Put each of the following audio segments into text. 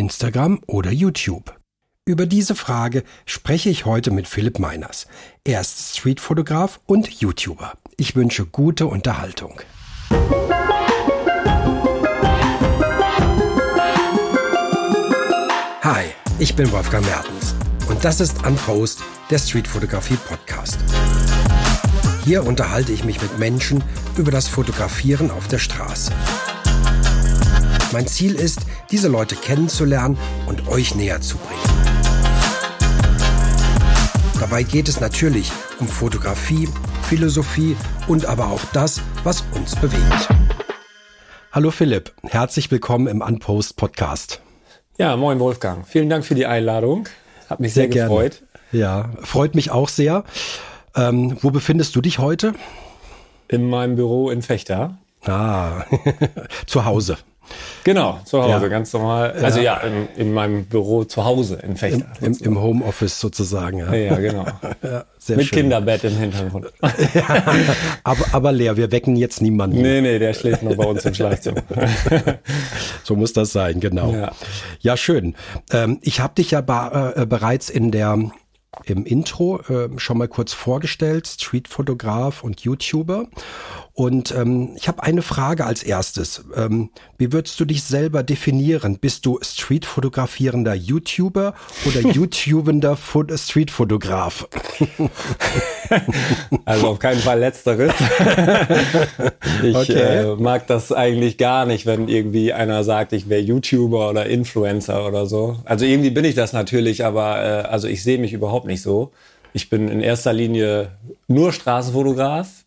Instagram oder YouTube? Über diese Frage spreche ich heute mit Philipp Meiners. Er ist Streetfotograf und YouTuber. Ich wünsche gute Unterhaltung. Hi, ich bin Wolfgang Mertens und das ist Unpost, der Streetfotografie Podcast. Hier unterhalte ich mich mit Menschen über das Fotografieren auf der Straße. Mein Ziel ist, diese Leute kennenzulernen und euch näher zu bringen. Dabei geht es natürlich um Fotografie, Philosophie und aber auch das, was uns bewegt. Hallo Philipp, herzlich willkommen im Unpost Podcast. Ja, moin Wolfgang. Vielen Dank für die Einladung. Hat mich sehr, sehr gefreut. Ja, freut mich auch sehr. Ähm, wo befindest du dich heute? In meinem Büro in Fechter. Ah, zu Hause. Genau, zu Hause, ja. ganz normal. Also ja, in, in, meinem Büro zu Hause in Fechter. Im, im, im Homeoffice sozusagen. Ja, ja genau. ja, Mit schön. Kinderbett im Hintergrund. aber, aber leer, wir wecken jetzt niemanden. Nee, nee, der schläft noch bei uns im Schlafzimmer. so muss das sein, genau. Ja, ja schön. Ähm, ich habe dich ja äh, bereits in der im Intro äh, schon mal kurz vorgestellt, Streetfotograf und YouTuber. Und ähm, ich habe eine Frage als erstes. Ähm, wie würdest du dich selber definieren? Bist du Streetfotografierender YouTuber oder YouTubender Streetfotograf? also auf keinen Fall letzteres. ich okay. äh, mag das eigentlich gar nicht, wenn irgendwie einer sagt, ich wäre YouTuber oder Influencer oder so. Also irgendwie bin ich das natürlich, aber äh, also ich sehe mich überhaupt nicht so. Ich bin in erster Linie nur Straßenfotograf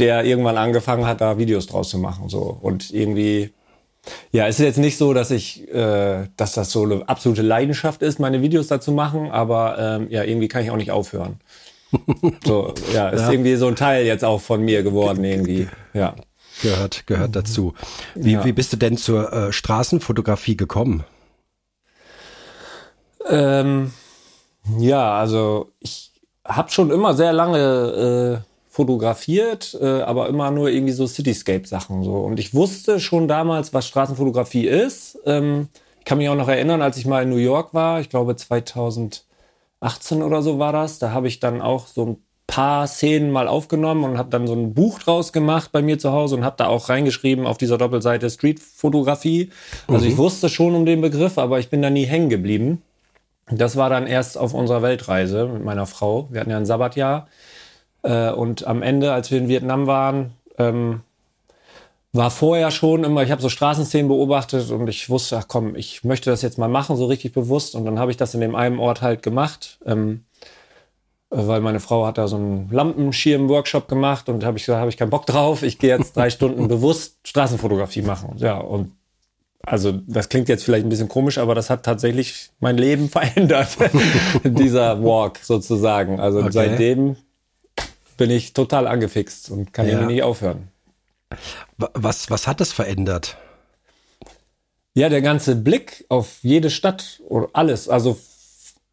der irgendwann angefangen hat, da Videos draus zu machen. So. Und irgendwie, ja, es ist jetzt nicht so, dass ich, äh, dass das so eine absolute Leidenschaft ist, meine Videos da zu machen, aber ähm, ja, irgendwie kann ich auch nicht aufhören. so, ja, ist ja. irgendwie so ein Teil jetzt auch von mir geworden, irgendwie. Ja. Gehört, gehört dazu. Wie, ja. wie bist du denn zur äh, Straßenfotografie gekommen? Ähm, ja, also ich habe schon immer sehr lange äh, fotografiert, äh, aber immer nur irgendwie so Cityscape-Sachen so. Und ich wusste schon damals, was Straßenfotografie ist. Ähm, ich kann mich auch noch erinnern, als ich mal in New York war, ich glaube 2018 oder so war das, da habe ich dann auch so ein paar Szenen mal aufgenommen und habe dann so ein Buch draus gemacht bei mir zu Hause und habe da auch reingeschrieben auf dieser Doppelseite Streetfotografie. Also mhm. ich wusste schon um den Begriff, aber ich bin da nie hängen geblieben. Das war dann erst auf unserer Weltreise mit meiner Frau. Wir hatten ja ein Sabbatjahr äh, und am Ende, als wir in Vietnam waren, ähm, war vorher schon immer, ich habe so Straßenszenen beobachtet und ich wusste, ach komm, ich möchte das jetzt mal machen, so richtig bewusst. Und dann habe ich das in dem einen Ort halt gemacht, ähm, weil meine Frau hat da so einen Lampenschirm-Workshop gemacht und habe ich gesagt, habe ich keinen Bock drauf, ich gehe jetzt drei Stunden bewusst Straßenfotografie machen. Ja, und also das klingt jetzt vielleicht ein bisschen komisch, aber das hat tatsächlich mein Leben verändert, dieser Walk sozusagen. Also okay. seitdem bin ich total angefixt und kann ja. irgendwie nicht aufhören. Was, was hat das verändert? Ja, der ganze Blick auf jede Stadt oder alles. Also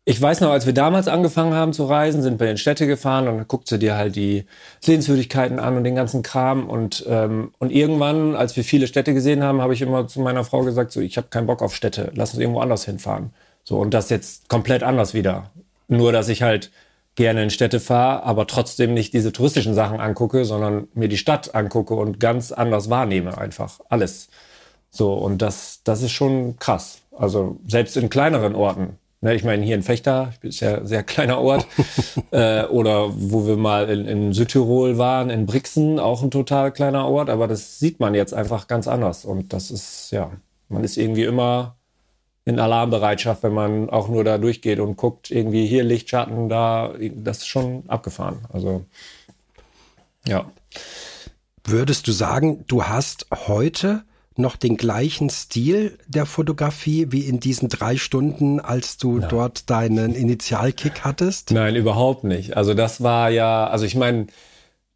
ich weiß noch, als wir damals angefangen haben zu reisen, sind wir in Städte gefahren und dann guckst du dir halt die Sehenswürdigkeiten an und den ganzen Kram. Und, ähm, und irgendwann, als wir viele Städte gesehen haben, habe ich immer zu meiner Frau gesagt, so, ich habe keinen Bock auf Städte, lass uns irgendwo anders hinfahren. So, und das jetzt komplett anders wieder. Nur, dass ich halt gerne in Städte fahre, aber trotzdem nicht diese touristischen Sachen angucke, sondern mir die Stadt angucke und ganz anders wahrnehme einfach alles. So, und das, das ist schon krass. Also selbst in kleineren Orten. Ne, ich meine, hier in Fechter, ist ja ein sehr kleiner Ort, äh, oder wo wir mal in, in Südtirol waren, in Brixen, auch ein total kleiner Ort, aber das sieht man jetzt einfach ganz anders. Und das ist, ja, man ist irgendwie immer in Alarmbereitschaft, wenn man auch nur da durchgeht und guckt, irgendwie hier Lichtschatten, da, das ist schon abgefahren. Also, ja. Würdest du sagen, du hast heute noch den gleichen Stil der Fotografie wie in diesen drei Stunden, als du Nein. dort deinen Initialkick hattest? Nein, überhaupt nicht. Also das war ja, also ich meine,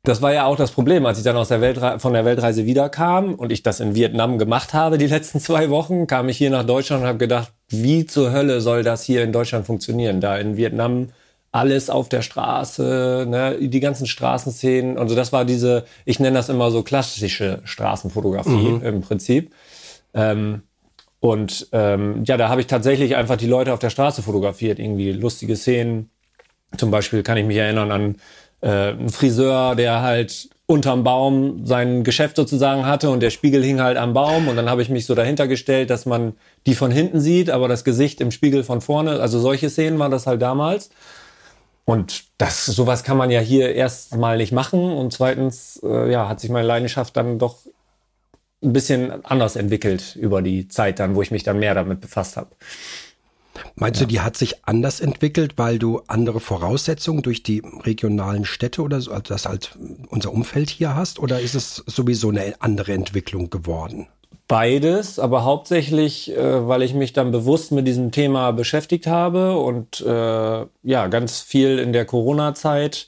das war ja auch das Problem, als ich dann aus der Weltre von der Weltreise wiederkam und ich das in Vietnam gemacht habe die letzten zwei Wochen, kam ich hier nach Deutschland und habe gedacht, wie zur Hölle soll das hier in Deutschland funktionieren? Da in Vietnam alles auf der Straße, ne, die ganzen Straßenszenen. Also das war diese, ich nenne das immer so klassische Straßenfotografie mhm. im Prinzip. Ähm, Und ähm, ja, da habe ich tatsächlich einfach die Leute auf der Straße fotografiert, irgendwie lustige Szenen. Zum Beispiel kann ich mich erinnern an äh, einen Friseur, der halt unterm Baum sein Geschäft sozusagen hatte und der Spiegel hing halt am Baum und dann habe ich mich so dahinter gestellt, dass man die von hinten sieht, aber das Gesicht im Spiegel von vorne. Also solche Szenen waren das halt damals. Und das, sowas kann man ja hier erstmal nicht machen. Und zweitens, äh, ja, hat sich meine Leidenschaft dann doch ein bisschen anders entwickelt über die Zeit dann, wo ich mich dann mehr damit befasst habe. Meinst ja. du, die hat sich anders entwickelt, weil du andere Voraussetzungen durch die regionalen Städte oder so, also das halt unser Umfeld hier hast? Oder ist es sowieso eine andere Entwicklung geworden? Beides, aber hauptsächlich, äh, weil ich mich dann bewusst mit diesem Thema beschäftigt habe und äh, ja, ganz viel in der Corona-Zeit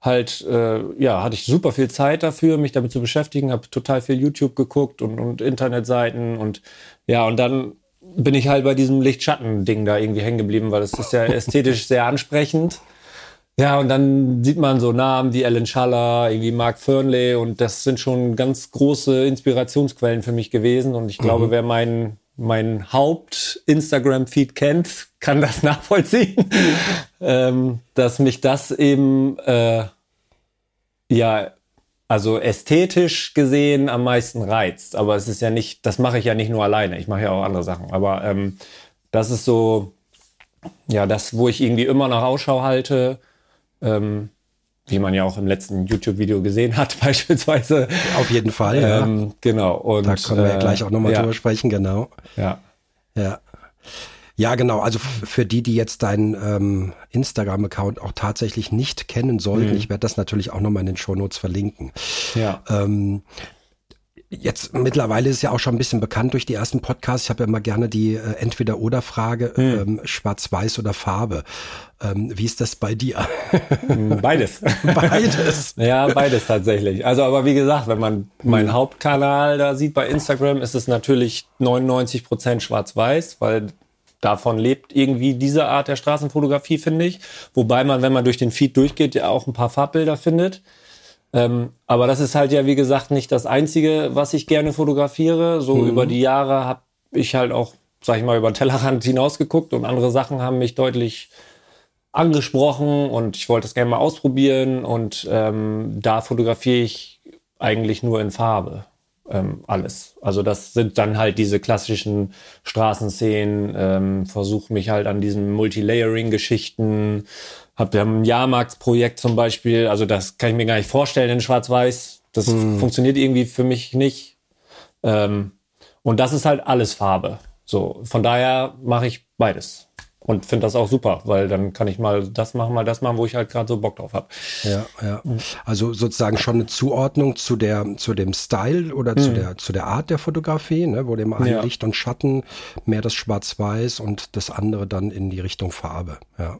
halt, äh, ja, hatte ich super viel Zeit dafür, mich damit zu beschäftigen, habe total viel YouTube geguckt und, und Internetseiten und ja, und dann bin ich halt bei diesem Lichtschatten-Ding da irgendwie hängen geblieben, weil das ist ja ästhetisch sehr ansprechend. Ja, und dann sieht man so Namen wie Alan Schaller, irgendwie Mark Fernley und das sind schon ganz große Inspirationsquellen für mich gewesen und ich glaube, mhm. wer meinen mein Haupt-Instagram-Feed kennt, kann das nachvollziehen, ähm, dass mich das eben äh, ja also ästhetisch gesehen am meisten reizt. Aber es ist ja nicht, das mache ich ja nicht nur alleine. Ich mache ja auch andere Sachen. Aber ähm, das ist so, ja, das, wo ich irgendwie immer noch Ausschau halte. Ähm, wie man ja auch im letzten YouTube-Video gesehen hat, beispielsweise. Auf jeden Fall, ähm, ja. Genau. Und, da können wir ja gleich auch nochmal ja. drüber sprechen, genau. Ja. Ja. Ja, genau. Also für die, die jetzt deinen ähm, Instagram-Account auch tatsächlich nicht kennen sollten, mhm. ich werde das natürlich auch nochmal in den Shownotes verlinken. Ja. Ähm, Jetzt mittlerweile ist ja auch schon ein bisschen bekannt durch die ersten Podcasts. Ich habe ja immer gerne die äh, Entweder-Oder-Frage, mhm. ähm, Schwarz-Weiß oder Farbe. Ähm, wie ist das bei dir? Hm, beides. beides. ja, beides tatsächlich. Also, aber wie gesagt, wenn man meinen mhm. Hauptkanal da sieht bei Instagram, ist es natürlich 99 Prozent Schwarz-Weiß, weil davon lebt irgendwie diese Art der Straßenfotografie, finde ich. Wobei man, wenn man durch den Feed durchgeht, ja auch ein paar Farbbilder findet. Ähm, aber das ist halt ja, wie gesagt, nicht das Einzige, was ich gerne fotografiere. So mhm. über die Jahre habe ich halt auch, sag ich mal, über den Tellerrand hinausgeguckt und andere Sachen haben mich deutlich angesprochen und ich wollte das gerne mal ausprobieren und ähm, da fotografiere ich eigentlich nur in Farbe ähm, alles. Also das sind dann halt diese klassischen Straßenszenen, ähm, versuche mich halt an diesen Multilayering-Geschichten, hab ja ein Jahrmarktsprojekt zum Beispiel, also das kann ich mir gar nicht vorstellen in Schwarz-Weiß. Das hm. funktioniert irgendwie für mich nicht. Ähm, und das ist halt alles Farbe. So, von daher mache ich beides und finde das auch super, weil dann kann ich mal das machen, mal das machen, wo ich halt gerade so Bock drauf habe. Ja, ja. Also sozusagen schon eine Zuordnung zu der zu dem Style oder mhm. zu der zu der Art der Fotografie, ne, wo dem einen ja. Licht und Schatten mehr das Schwarz-Weiß und das andere dann in die Richtung Farbe. Ja.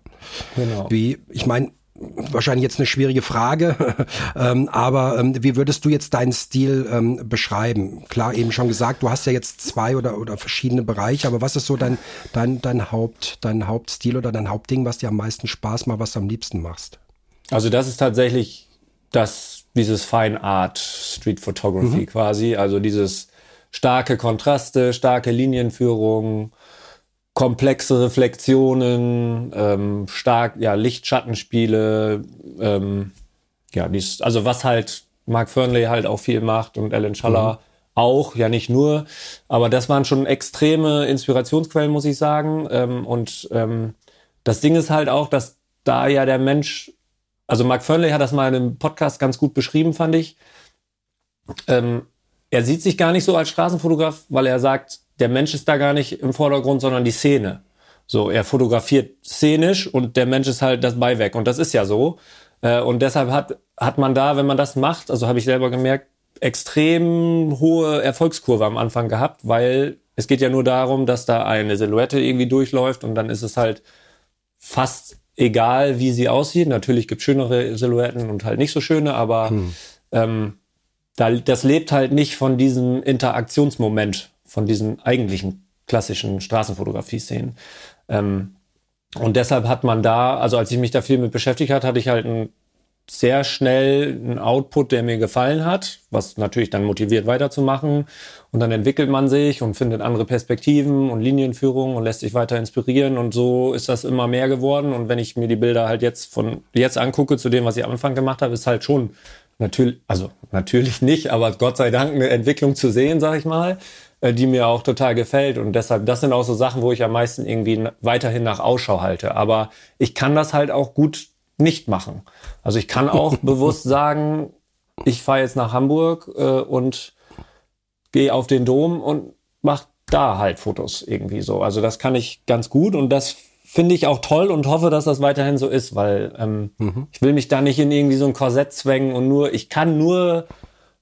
Genau. Wie ich meine wahrscheinlich jetzt eine schwierige Frage, ähm, aber ähm, wie würdest du jetzt deinen Stil ähm, beschreiben? Klar, eben schon gesagt, du hast ja jetzt zwei oder, oder verschiedene Bereiche, aber was ist so dein, dein, dein, Haupt, dein Hauptstil oder dein Hauptding, was dir am meisten Spaß macht, was du am liebsten machst? Also das ist tatsächlich das, dieses Fine Art Street Photography mhm. quasi, also dieses starke Kontraste, starke Linienführung, komplexe Reflexionen, ähm, stark, ja, Lichtschattenspiele, ähm, ja, dies, also was halt Mark Fernley halt auch viel macht und Alan Schaller mhm. auch, ja nicht nur, aber das waren schon extreme Inspirationsquellen, muss ich sagen. Ähm, und ähm, das Ding ist halt auch, dass da ja der Mensch, also Mark Fernley hat das mal in einem Podcast ganz gut beschrieben, fand ich. Ähm, er sieht sich gar nicht so als Straßenfotograf, weil er sagt, der Mensch ist da gar nicht im Vordergrund, sondern die Szene. So, er fotografiert szenisch und der Mensch ist halt das Beiwerk. Und das ist ja so. Äh, und deshalb hat, hat man da, wenn man das macht, also habe ich selber gemerkt, extrem hohe Erfolgskurve am Anfang gehabt, weil es geht ja nur darum, dass da eine Silhouette irgendwie durchläuft und dann ist es halt fast egal, wie sie aussieht. Natürlich gibt es schönere Silhouetten und halt nicht so schöne, aber hm. ähm, da, das lebt halt nicht von diesem Interaktionsmoment, von diesen eigentlichen klassischen Straßenfotografie-Szenen. Ähm, und deshalb hat man da, also als ich mich da viel mit beschäftigt hat, hatte ich halt ein sehr schnell einen Output, der mir gefallen hat, was natürlich dann motiviert weiterzumachen. Und dann entwickelt man sich und findet andere Perspektiven und Linienführung und lässt sich weiter inspirieren. Und so ist das immer mehr geworden. Und wenn ich mir die Bilder halt jetzt von jetzt angucke zu dem, was ich am Anfang gemacht habe, ist halt schon natürlich, also natürlich nicht, aber Gott sei Dank eine Entwicklung zu sehen, sag ich mal, die mir auch total gefällt. Und deshalb, das sind auch so Sachen, wo ich am meisten irgendwie weiterhin nach Ausschau halte. Aber ich kann das halt auch gut nicht machen. Also ich kann auch bewusst sagen, ich fahre jetzt nach Hamburg äh, und gehe auf den Dom und mache da halt Fotos irgendwie so. Also das kann ich ganz gut und das finde ich auch toll und hoffe, dass das weiterhin so ist, weil ähm, mhm. ich will mich da nicht in irgendwie so ein Korsett zwängen und nur, ich kann nur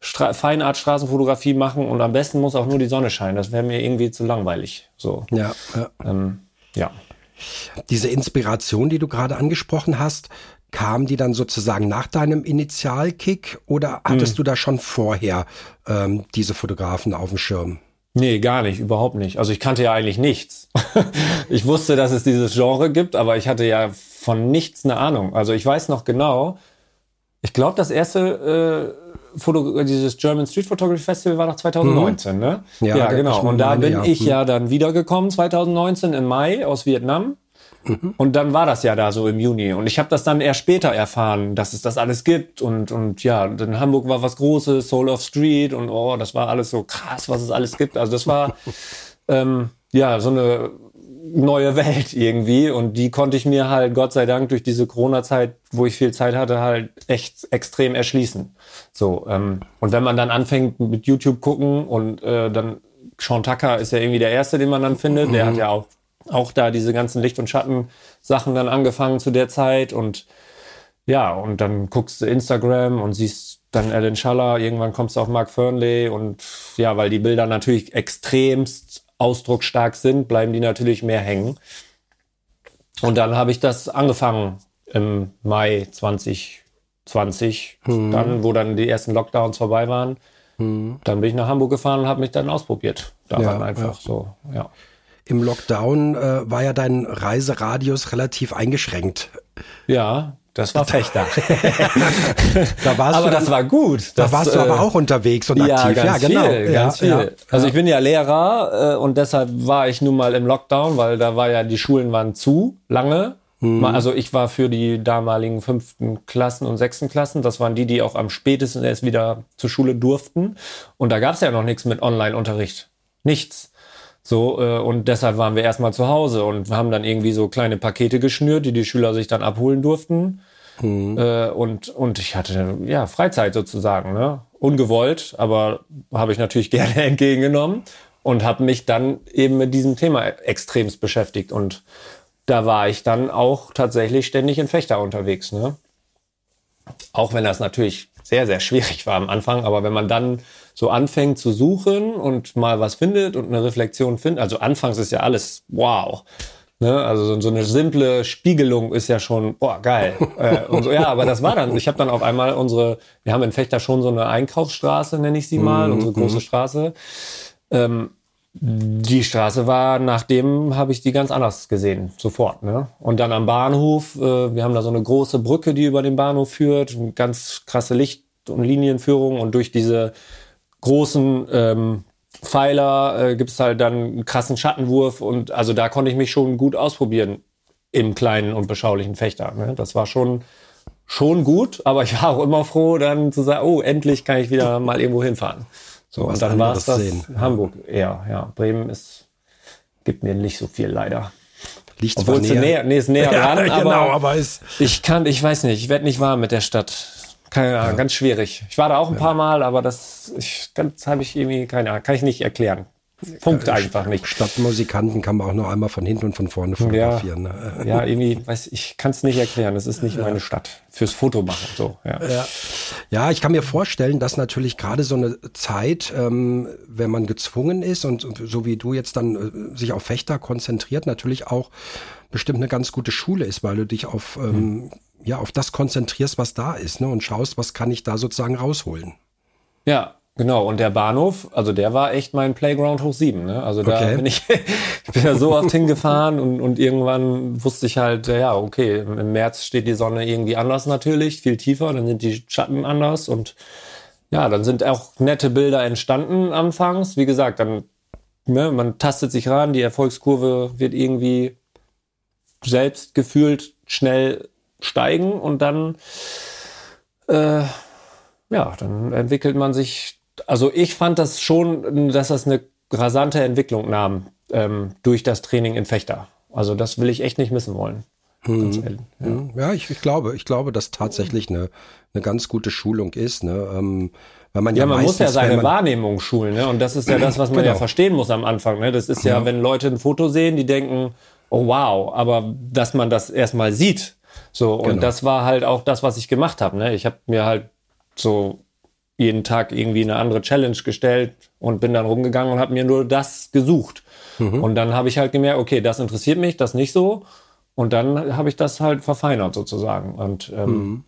Stra Feinart Straßenfotografie machen und am besten muss auch nur die Sonne scheinen. Das wäre mir irgendwie zu langweilig. So. Ja. Ja. Ähm, ja. Diese Inspiration, die du gerade angesprochen hast, kam die dann sozusagen nach deinem Initialkick oder hattest hm. du da schon vorher ähm, diese Fotografen auf dem Schirm? Nee, gar nicht, überhaupt nicht. Also ich kannte ja eigentlich nichts. ich wusste, dass es dieses Genre gibt, aber ich hatte ja von nichts eine Ahnung. Also ich weiß noch genau, ich glaube, das erste äh, Foto, dieses German Street Photography Festival war noch 2019, mhm. ne? Ja, ja genau. Und da bin Jahr. ich mhm. ja dann wiedergekommen 2019 im Mai aus Vietnam Mhm. Und dann war das ja da so im Juni. Und ich habe das dann eher später erfahren, dass es das alles gibt. Und, und ja, in Hamburg war was Großes, Soul of Street und oh, das war alles so krass, was es alles gibt. Also das war ähm, ja so eine neue Welt irgendwie. Und die konnte ich mir halt, Gott sei Dank, durch diese Corona-Zeit, wo ich viel Zeit hatte, halt echt extrem erschließen. So, ähm, und wenn man dann anfängt mit YouTube gucken und äh, dann Sean Tucker ist ja irgendwie der Erste, den man dann findet. Der hat ja auch auch da diese ganzen Licht- und Schatten-Sachen dann angefangen zu der Zeit und ja, und dann guckst du Instagram und siehst dann Alan Schaller, irgendwann kommst du auf Mark Fernley und ja, weil die Bilder natürlich extremst ausdrucksstark sind, bleiben die natürlich mehr hängen. Und dann habe ich das angefangen im Mai 2020, hm. dann, wo dann die ersten Lockdowns vorbei waren. Hm. Dann bin ich nach Hamburg gefahren und habe mich dann ausprobiert. Da ja, einfach ja. so, ja im Lockdown äh, war ja dein Reiseradius relativ eingeschränkt. Ja, das war Fechter. da warst aber du das war gut. Da warst du aber äh, auch unterwegs und ja, aktiv. ja, genau. Viel, ganz ja, viel. Also ich bin ja Lehrer äh, und deshalb war ich nun mal im Lockdown, weil da war ja die Schulen waren zu lange. Mhm. Also ich war für die damaligen fünften Klassen und sechsten Klassen. Das waren die, die auch am spätesten erst wieder zur Schule durften. Und da gab es ja noch nichts mit Online-Unterricht. Nichts. So, äh, und deshalb waren wir erstmal zu Hause und haben dann irgendwie so kleine Pakete geschnürt, die die Schüler sich dann abholen durften. Mhm. Äh, und, und ich hatte ja Freizeit sozusagen, ne? Ungewollt, aber habe ich natürlich gerne entgegengenommen und habe mich dann eben mit diesem Thema extremst beschäftigt. Und da war ich dann auch tatsächlich ständig in Fechter unterwegs, ne? Auch wenn das natürlich sehr, sehr schwierig war am Anfang, aber wenn man dann so anfängt zu suchen und mal was findet und eine Reflexion findet. Also anfangs ist ja alles wow. Ne? Also so eine simple Spiegelung ist ja schon, boah, geil. äh, und so, ja, aber das war dann, ich habe dann auf einmal unsere, wir haben in Fechter schon so eine Einkaufsstraße, nenne ich sie mal, mm unsere große mhm. Straße. Ähm, die Straße war, nachdem habe ich die ganz anders gesehen, sofort. Ne? Und dann am Bahnhof, äh, wir haben da so eine große Brücke, die über den Bahnhof führt, ganz krasse Licht- und Linienführung und durch diese großen ähm, Pfeiler äh, gibt es halt dann einen krassen Schattenwurf und also da konnte ich mich schon gut ausprobieren im kleinen und beschaulichen Fechter. Ne? Das war schon schon gut, aber ich war auch immer froh, dann zu sagen, oh, endlich kann ich wieder mal irgendwo hinfahren. So, und dann war es das sehen. Hamburg eher, ja. Bremen ist, gibt mir nicht so viel leider. Liegt Obwohl zwar näher. nee, ist näher ja, dran, aber, genau, aber ist ich kann, ich weiß nicht, ich werde nicht warm mit der Stadt. Keine Ahnung, ja. ganz schwierig. Ich war da auch ein ja. paar Mal, aber das, ich, ganz habe ich irgendwie keine Ahnung, kann ich nicht erklären. Punkt ja, einfach nicht. Stadtmusikanten kann man auch nur einmal von hinten und von vorne fotografieren. Ja, ne? ja irgendwie, weiß ich, kann es nicht erklären. Es ist nicht meine Stadt fürs Foto machen. So, ja. ja. Ja, ich kann mir vorstellen, dass natürlich gerade so eine Zeit, ähm, wenn man gezwungen ist und so wie du jetzt dann äh, sich auf Fechter konzentriert, natürlich auch bestimmt eine ganz gute Schule ist, weil du dich auf ähm, hm ja, auf das konzentrierst, was da ist, ne, und schaust, was kann ich da sozusagen rausholen. Ja, Genau, und der Bahnhof, also der war echt mein Playground hoch sieben. Ne? Also da okay. bin ich, ich bin ja so oft hingefahren und, und irgendwann wusste ich halt, ja, okay, im März steht die Sonne irgendwie anders natürlich, viel tiefer, dann sind die Schatten anders und ja, dann sind auch nette Bilder entstanden anfangs. Wie gesagt, dann, ne, man tastet sich ran, die Erfolgskurve wird irgendwie selbst gefühlt schnell steigen und dann, äh, ja, dann entwickelt man sich also ich fand das schon, dass das eine rasante Entwicklung nahm ähm, durch das Training in Fechter. Also das will ich echt nicht missen wollen. Mhm. Ja, mhm. ja ich, ich, glaube, ich glaube, dass tatsächlich eine, eine ganz gute Schulung ist. Ne? Ähm, weil man ja, ja man meistens, muss ja seine Wahrnehmung schulen, ne? Und das ist ja das, was man genau. ja verstehen muss am Anfang. Ne? Das ist ja, ja, wenn Leute ein Foto sehen, die denken, oh wow, aber dass man das erstmal sieht. So, und genau. das war halt auch das, was ich gemacht habe. Ne? Ich habe mir halt so jeden Tag irgendwie eine andere Challenge gestellt und bin dann rumgegangen und habe mir nur das gesucht. Mhm. Und dann habe ich halt gemerkt, okay, das interessiert mich, das nicht so. Und dann habe ich das halt verfeinert sozusagen. Und, ähm, mhm.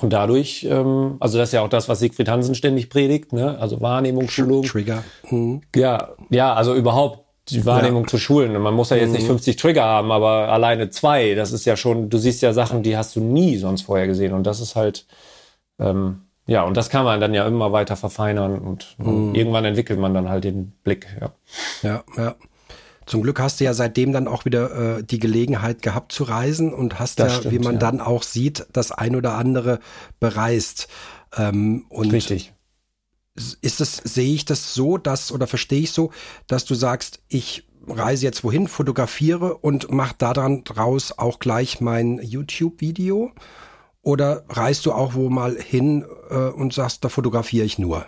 und dadurch, ähm, also das ist ja auch das, was Siegfried Hansen ständig predigt, ne? also Wahrnehmungsschulung. Trigger. Mhm. Ja, ja, also überhaupt die Wahrnehmung ja. zu schulen. Man muss ja jetzt nicht 50 mhm. Trigger haben, aber alleine zwei, das ist ja schon, du siehst ja Sachen, die hast du nie sonst vorher gesehen. Und das ist halt, ähm, ja, und das kann man dann ja immer weiter verfeinern und mhm. irgendwann entwickelt man dann halt den Blick. Ja, ja. ja. Zum Glück hast du ja seitdem dann auch wieder äh, die Gelegenheit gehabt zu reisen und hast das ja, stimmt, wie man ja. dann auch sieht, das ein oder andere bereist. Ähm, und Richtig. Ist es, sehe ich das so, dass, oder verstehe ich so, dass du sagst, ich reise jetzt wohin, fotografiere und mache daran draus auch gleich mein YouTube-Video? Oder reist du auch wo mal hin äh, und sagst, da fotografiere ich nur?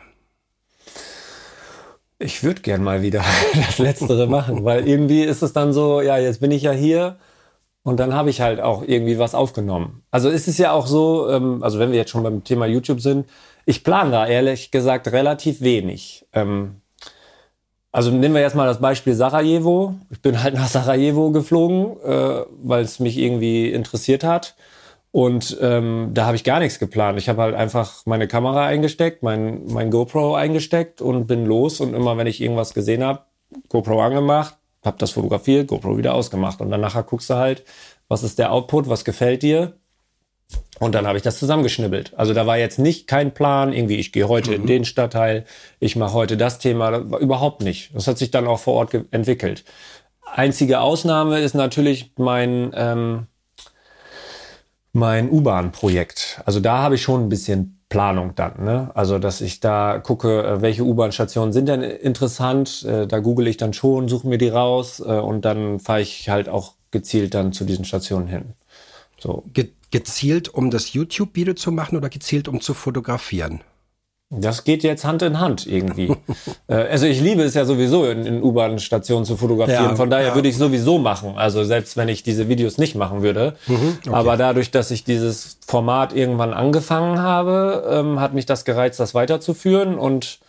Ich würde gern mal wieder das Letztere machen, weil irgendwie ist es dann so, ja, jetzt bin ich ja hier und dann habe ich halt auch irgendwie was aufgenommen. Also ist es ja auch so, ähm, also wenn wir jetzt schon beim Thema YouTube sind, ich plane da ehrlich gesagt relativ wenig. Ähm, also nehmen wir jetzt mal das Beispiel Sarajevo. Ich bin halt nach Sarajevo geflogen, äh, weil es mich irgendwie interessiert hat. Und ähm, da habe ich gar nichts geplant. Ich habe halt einfach meine Kamera eingesteckt, mein, mein GoPro eingesteckt und bin los. Und immer, wenn ich irgendwas gesehen habe, GoPro angemacht, habe das fotografiert, GoPro wieder ausgemacht. Und dann nachher guckst du halt, was ist der Output, was gefällt dir. Und dann habe ich das zusammengeschnibbelt. Also da war jetzt nicht kein Plan, irgendwie ich gehe heute mhm. in den Stadtteil, ich mache heute das Thema, das überhaupt nicht. Das hat sich dann auch vor Ort entwickelt. Einzige Ausnahme ist natürlich mein ähm, mein U-Bahn-Projekt. Also da habe ich schon ein bisschen Planung dann. Ne? Also dass ich da gucke, äh, welche U-Bahn-Stationen sind denn interessant. Äh, da google ich dann schon, suche mir die raus äh, und dann fahre ich halt auch gezielt dann zu diesen Stationen hin. So. Ge gezielt, um das YouTube-Video zu machen oder gezielt, um zu fotografieren? Das geht jetzt Hand in Hand irgendwie. äh, also ich liebe es ja sowieso, in, in U-Bahn-Stationen zu fotografieren. Ja, Von daher ja. würde ich sowieso machen. Also selbst wenn ich diese Videos nicht machen würde. Mhm, okay. Aber dadurch, dass ich dieses Format irgendwann angefangen habe, ähm, hat mich das gereizt, das weiterzuführen und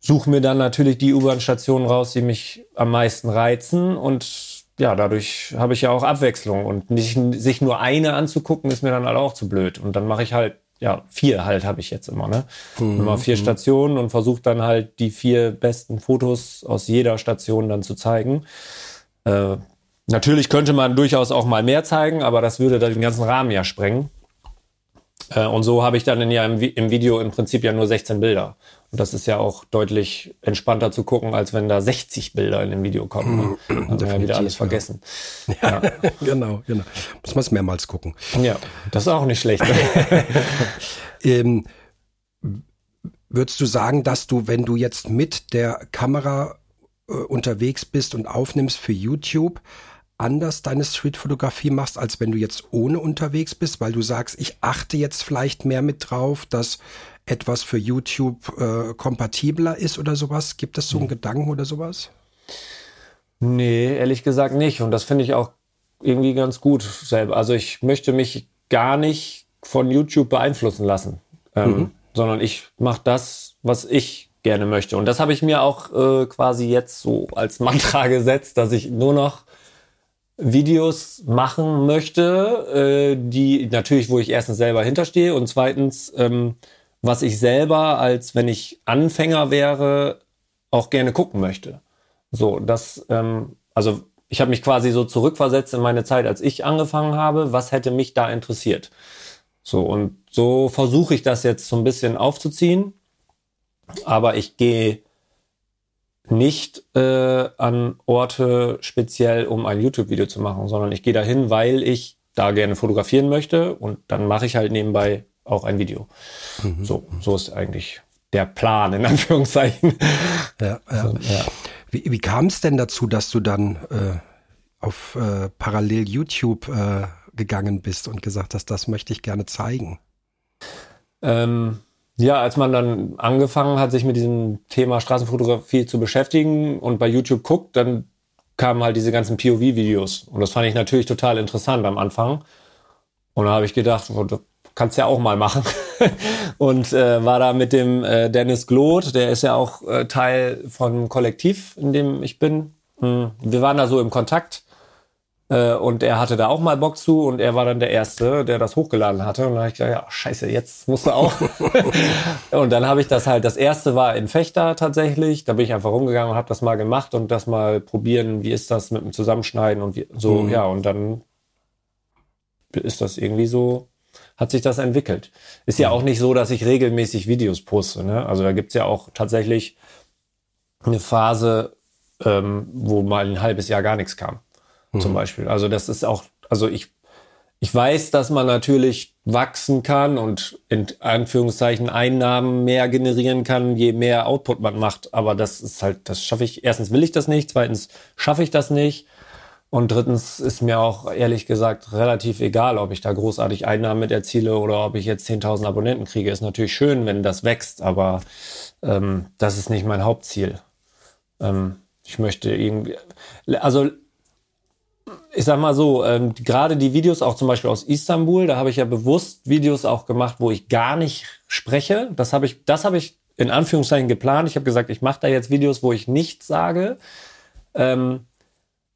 suche mir dann natürlich die U-Bahn-Stationen raus, die mich am meisten reizen und ja, dadurch habe ich ja auch Abwechslung und nicht sich nur eine anzugucken, ist mir dann halt auch zu blöd. Und dann mache ich halt ja, vier halt habe ich jetzt immer, ne? Mhm. Immer vier mhm. Stationen und versuche dann halt die vier besten Fotos aus jeder Station dann zu zeigen. Äh, natürlich könnte man durchaus auch mal mehr zeigen, aber das würde dann den ganzen Rahmen ja sprengen. Äh, und so habe ich dann ja im, im, Video im Prinzip ja nur 16 Bilder. Und das ist ja auch deutlich entspannter zu gucken, als wenn da 60 Bilder in dem Video kommen. Ne? Mhm. Dann wir wieder alles vergessen. Ja, ja. genau, genau. Muss man es mehrmals gucken. Ja, das ist auch nicht schlecht. ähm, würdest du sagen, dass du, wenn du jetzt mit der Kamera äh, unterwegs bist und aufnimmst für YouTube, anders deine Streetfotografie machst, als wenn du jetzt ohne unterwegs bist, weil du sagst, ich achte jetzt vielleicht mehr mit drauf, dass etwas für YouTube äh, kompatibler ist oder sowas? Gibt es so einen hm. Gedanken oder sowas? Nee, ehrlich gesagt nicht. Und das finde ich auch irgendwie ganz gut selber. Also ich möchte mich gar nicht von YouTube beeinflussen lassen, ähm, mhm. sondern ich mache das, was ich gerne möchte. Und das habe ich mir auch äh, quasi jetzt so als Mantra gesetzt, dass ich nur noch Videos machen möchte, äh, die natürlich, wo ich erstens selber hinterstehe und zweitens, ähm, was ich selber, als wenn ich Anfänger wäre, auch gerne gucken möchte. So, das, ähm, also ich habe mich quasi so zurückversetzt in meine Zeit, als ich angefangen habe. Was hätte mich da interessiert? So, und so versuche ich das jetzt so ein bisschen aufzuziehen. Aber ich gehe nicht äh, an Orte speziell, um ein YouTube-Video zu machen, sondern ich gehe dahin, weil ich da gerne fotografieren möchte und dann mache ich halt nebenbei auch ein Video. Mhm. So, so ist eigentlich der Plan, in Anführungszeichen. Ja, ja. So, ja. Wie, wie kam es denn dazu, dass du dann äh, auf äh, parallel YouTube äh, gegangen bist und gesagt hast, das möchte ich gerne zeigen? Ähm, ja, als man dann angefangen hat, sich mit diesem Thema Straßenfotografie zu beschäftigen und bei YouTube guckt, dann kamen halt diese ganzen POV-Videos. Und das fand ich natürlich total interessant am Anfang. Und da habe ich gedacht, oh, du kannst ja auch mal machen. und äh, war da mit dem äh, Dennis Gloth, der ist ja auch äh, Teil von Kollektiv, in dem ich bin. Hm. Wir waren da so im Kontakt und er hatte da auch mal Bock zu und er war dann der Erste, der das hochgeladen hatte. Und dann habe ich gedacht, ja, scheiße, jetzt musst du auch. und dann habe ich das halt, das erste war in Fechter tatsächlich. Da bin ich einfach rumgegangen und habe das mal gemacht und das mal probieren, wie ist das mit dem Zusammenschneiden und wie, so, mhm. ja, und dann ist das irgendwie so, hat sich das entwickelt. Ist ja mhm. auch nicht so, dass ich regelmäßig Videos poste. Ne? Also da gibt's ja auch tatsächlich eine Phase, ähm, wo mal ein halbes Jahr gar nichts kam mhm. zum Beispiel. Also das ist auch, also ich, ich weiß, dass man natürlich wachsen kann und in Anführungszeichen Einnahmen mehr generieren kann, je mehr Output man macht. Aber das ist halt, das schaffe ich, erstens will ich das nicht, zweitens schaffe ich das nicht. Und drittens ist mir auch ehrlich gesagt relativ egal, ob ich da großartig Einnahmen mit erziele oder ob ich jetzt 10.000 Abonnenten kriege. Ist natürlich schön, wenn das wächst, aber ähm, das ist nicht mein Hauptziel. Ähm, ich möchte irgendwie, also ich sag mal so, ähm, gerade die Videos auch zum Beispiel aus Istanbul, da habe ich ja bewusst Videos auch gemacht, wo ich gar nicht spreche. Das habe ich, das habe ich in Anführungszeichen geplant. Ich habe gesagt, ich mache da jetzt Videos, wo ich nichts sage. Ähm,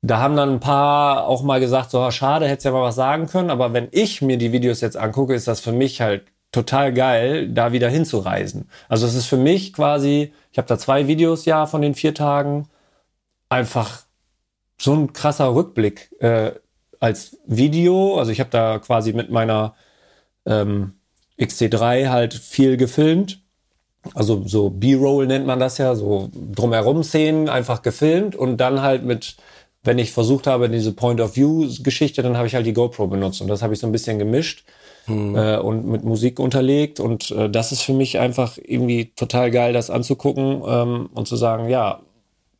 da haben dann ein paar auch mal gesagt, so schade, hättest ja mal was sagen können. Aber wenn ich mir die Videos jetzt angucke, ist das für mich halt total geil, da wieder hinzureisen. Also es ist für mich quasi, ich habe da zwei Videos ja von den vier Tagen, einfach so ein krasser Rückblick äh, als Video. Also ich habe da quasi mit meiner ähm, XT3 halt viel gefilmt. Also so B-Roll nennt man das ja, so drumherum Szenen einfach gefilmt und dann halt mit, wenn ich versucht habe, diese Point-of-View-Geschichte, dann habe ich halt die GoPro benutzt und das habe ich so ein bisschen gemischt hm. äh, und mit Musik unterlegt und äh, das ist für mich einfach irgendwie total geil, das anzugucken ähm, und zu sagen, ja,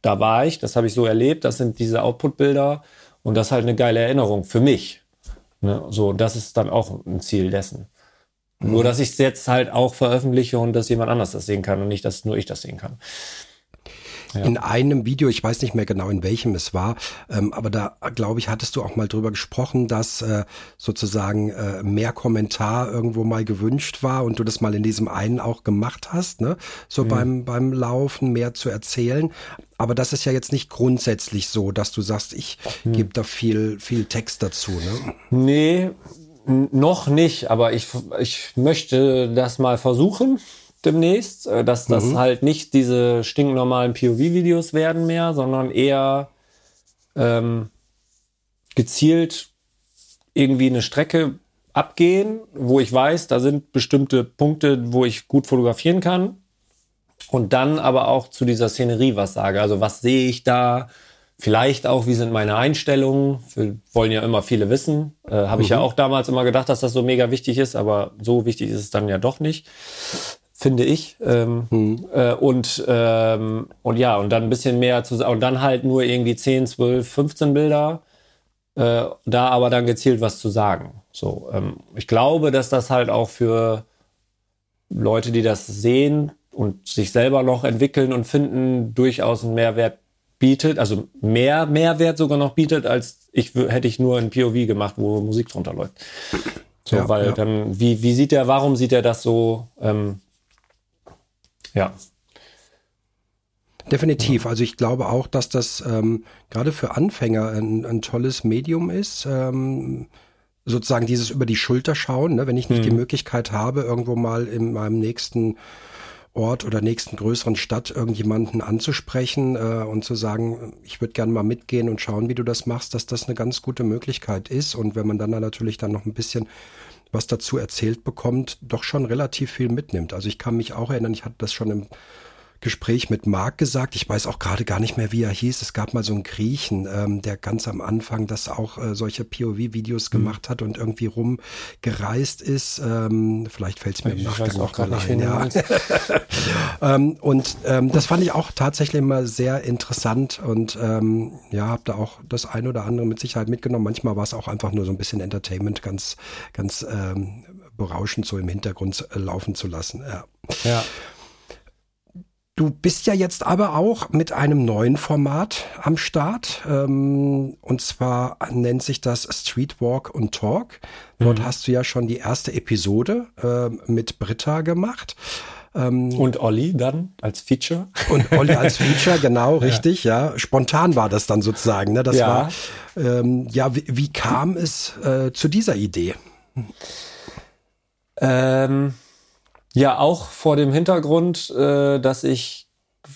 da war ich, das habe ich so erlebt, das sind diese Output-Bilder und das ist halt eine geile Erinnerung für mich. Ne? So, das ist dann auch ein Ziel dessen. Mhm. Nur, dass ich es jetzt halt auch veröffentliche und dass jemand anders das sehen kann und nicht, dass nur ich das sehen kann. Ja. In einem Video, ich weiß nicht mehr genau, in welchem es war, ähm, aber da, glaube ich, hattest du auch mal drüber gesprochen, dass äh, sozusagen äh, mehr Kommentar irgendwo mal gewünscht war und du das mal in diesem einen auch gemacht hast, ne? So mhm. beim, beim Laufen mehr zu erzählen. Aber das ist ja jetzt nicht grundsätzlich so, dass du sagst, ich mhm. gebe da viel, viel Text dazu, ne? Nee, noch nicht, aber ich, ich möchte das mal versuchen demnächst, äh, dass das mhm. halt nicht diese stinknormalen POV-Videos werden mehr, sondern eher ähm, gezielt irgendwie eine Strecke abgehen, wo ich weiß, da sind bestimmte Punkte, wo ich gut fotografieren kann. Und dann aber auch zu dieser Szenerie was sage. Also was sehe ich da? Vielleicht auch, wie sind meine Einstellungen? Wir wollen ja immer viele wissen. Äh, Habe mhm. ich ja mhm. auch damals immer gedacht, dass das so mega wichtig ist, aber so wichtig ist es dann ja doch nicht finde ich. Ähm, hm. äh, und, ähm, und ja, und dann ein bisschen mehr zu und dann halt nur irgendwie 10, 12, 15 Bilder. Äh, da aber dann gezielt was zu sagen. So, ähm, ich glaube, dass das halt auch für Leute, die das sehen und sich selber noch entwickeln und finden, durchaus einen Mehrwert bietet, also mehr Mehrwert sogar noch bietet, als ich hätte ich nur ein POV gemacht, wo Musik drunter läuft. So, ja, weil ja. dann, wie, wie sieht er, warum sieht er das so? Ähm, ja. Definitiv. Also ich glaube auch, dass das ähm, gerade für Anfänger ein, ein tolles Medium ist. Ähm, sozusagen dieses über die Schulter schauen, ne? wenn ich nicht mhm. die Möglichkeit habe, irgendwo mal in meinem nächsten Ort oder nächsten größeren Stadt irgendjemanden anzusprechen äh, und zu sagen, ich würde gerne mal mitgehen und schauen, wie du das machst, dass das eine ganz gute Möglichkeit ist. Und wenn man dann, dann natürlich dann noch ein bisschen was dazu erzählt bekommt, doch schon relativ viel mitnimmt. Also ich kann mich auch erinnern, ich hatte das schon im Gespräch mit Marc gesagt. Ich weiß auch gerade gar nicht mehr, wie er hieß. Es gab mal so einen Griechen, ähm, der ganz am Anfang das auch äh, solche POV-Videos mhm. gemacht hat und irgendwie rumgereist ist. Ähm, vielleicht fällt es mir im Nachgang auch gerade ein. Ja. ähm, und ähm, das fand ich auch tatsächlich immer sehr interessant und ähm, ja, habe da auch das ein oder andere mit Sicherheit mitgenommen. Manchmal war es auch einfach nur so ein bisschen Entertainment, ganz, ganz ähm, berauschend so im Hintergrund äh, laufen zu lassen. Ja. ja. Du bist ja jetzt aber auch mit einem neuen Format am Start. Ähm, und zwar nennt sich das Streetwalk und Talk. Dort mhm. hast du ja schon die erste Episode äh, mit Britta gemacht. Ähm, und Olli dann als Feature. Und Olli als Feature, genau, richtig, ja. ja. Spontan war das dann sozusagen. Ne? Das ja. war, ähm, ja, wie, wie, kam es äh, zu dieser Idee? Ähm ja, auch vor dem Hintergrund, äh, dass ich,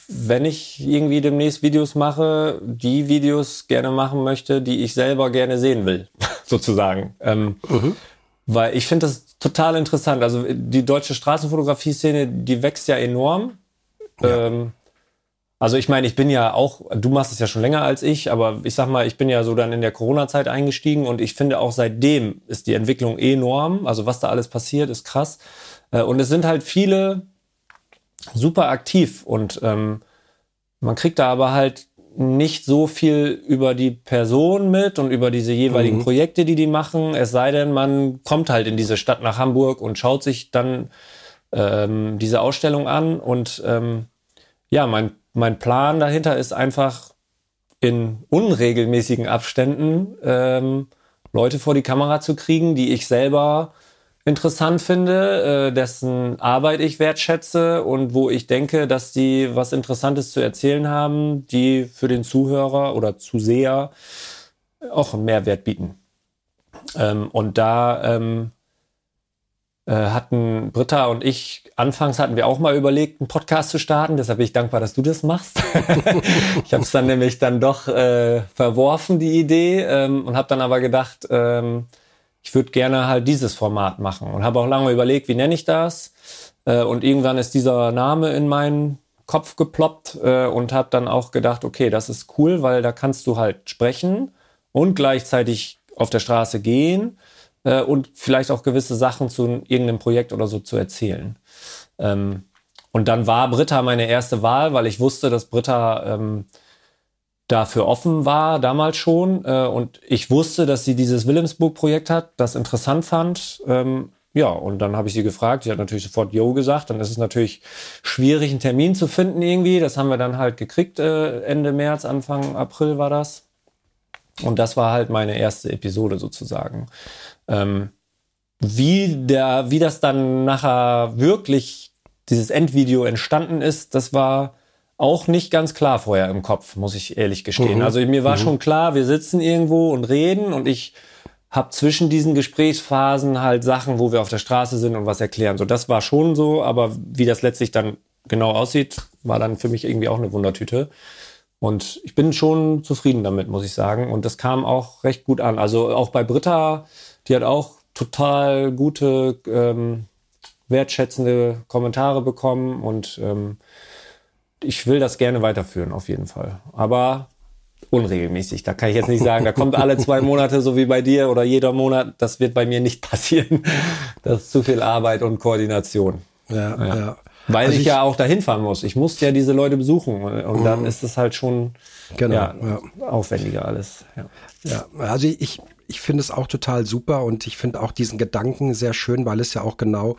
wenn ich irgendwie demnächst Videos mache, die Videos gerne machen möchte, die ich selber gerne sehen will, sozusagen. Ähm, mhm. Weil ich finde das total interessant. Also die deutsche Straßenfotografie-Szene, die wächst ja enorm. Ja. Ähm, also ich meine, ich bin ja auch, du machst es ja schon länger als ich, aber ich sag mal, ich bin ja so dann in der Corona-Zeit eingestiegen und ich finde auch seitdem ist die Entwicklung enorm. Also was da alles passiert, ist krass. Äh, und es sind halt viele super aktiv und ähm, man kriegt da aber halt nicht so viel über die Person mit und über diese jeweiligen mhm. Projekte, die die machen. Es sei denn, man kommt halt in diese Stadt nach Hamburg und schaut sich dann ähm, diese Ausstellung an. Und ähm, ja, mein, mein Plan dahinter ist einfach in unregelmäßigen Abständen ähm, Leute vor die Kamera zu kriegen, die ich selber interessant finde, äh, dessen Arbeit ich wertschätze und wo ich denke, dass die was Interessantes zu erzählen haben, die für den Zuhörer oder Zuseher auch einen Mehrwert bieten. Ähm, und da ähm, äh, hatten Britta und ich, anfangs hatten wir auch mal überlegt, einen Podcast zu starten. Deshalb bin ich dankbar, dass du das machst. ich habe es dann nämlich dann doch äh, verworfen, die Idee, ähm, und habe dann aber gedacht, ähm, ich würde gerne halt dieses Format machen und habe auch lange überlegt, wie nenne ich das. Äh, und irgendwann ist dieser Name in meinen Kopf geploppt äh, und habe dann auch gedacht, okay, das ist cool, weil da kannst du halt sprechen und gleichzeitig auf der Straße gehen äh, und vielleicht auch gewisse Sachen zu irgendeinem Projekt oder so zu erzählen. Ähm, und dann war Britta meine erste Wahl, weil ich wusste, dass Britta ähm, dafür offen war, damals schon. Äh, und ich wusste, dass sie dieses Wilhelmsburg-Projekt hat, das interessant fand. Ähm, ja, und dann habe ich sie gefragt. Sie hat natürlich sofort Jo gesagt. Dann ist es natürlich schwierig, einen Termin zu finden irgendwie. Das haben wir dann halt gekriegt, äh, Ende März, Anfang April war das. Und das war halt meine erste Episode sozusagen. Ähm, wie, der, wie das dann nachher wirklich, dieses Endvideo entstanden ist, das war auch nicht ganz klar vorher im Kopf, muss ich ehrlich gestehen. Mhm. Also mir war mhm. schon klar, wir sitzen irgendwo und reden und ich habe zwischen diesen Gesprächsphasen halt Sachen, wo wir auf der Straße sind und was erklären. So, das war schon so, aber wie das letztlich dann genau aussieht, war dann für mich irgendwie auch eine Wundertüte. Und ich bin schon zufrieden damit, muss ich sagen. Und das kam auch recht gut an. Also auch bei Britta, die hat auch total gute, ähm, wertschätzende Kommentare bekommen und ähm, ich will das gerne weiterführen, auf jeden Fall. Aber unregelmäßig. Da kann ich jetzt nicht sagen, da kommt alle zwei Monate, so wie bei dir, oder jeder Monat. Das wird bei mir nicht passieren. Das ist zu viel Arbeit und Koordination. Ja, ja. ja. Weil also ich, ich, ja auch dahin fahren muss. Ich muss ja diese Leute besuchen. Und dann mhm. ist es halt schon genau, ja, aufwendiger alles. Ja, also ich, ich finde es auch total super und ich finde auch diesen Gedanken sehr schön, weil es ja auch genau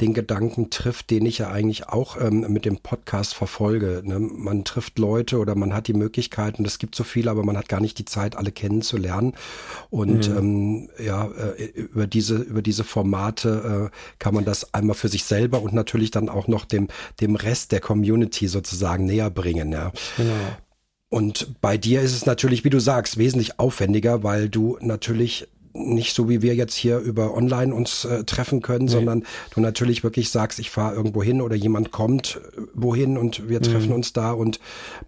den Gedanken trifft, den ich ja eigentlich auch ähm, mit dem Podcast verfolge. Ne? Man trifft Leute oder man hat die Möglichkeit und es gibt so viel, aber man hat gar nicht die Zeit, alle kennenzulernen. Und mhm. ähm, ja, äh, über diese über diese Formate äh, kann man das einmal für sich selber und natürlich dann auch noch dem dem Rest der Community sozusagen näher bringen. Ja. Genau. Und bei dir ist es natürlich, wie du sagst, wesentlich aufwendiger, weil du natürlich nicht so wie wir jetzt hier über online uns äh, treffen können, nee. sondern du natürlich wirklich sagst, ich fahre irgendwo hin oder jemand kommt äh, wohin und wir treffen mhm. uns da und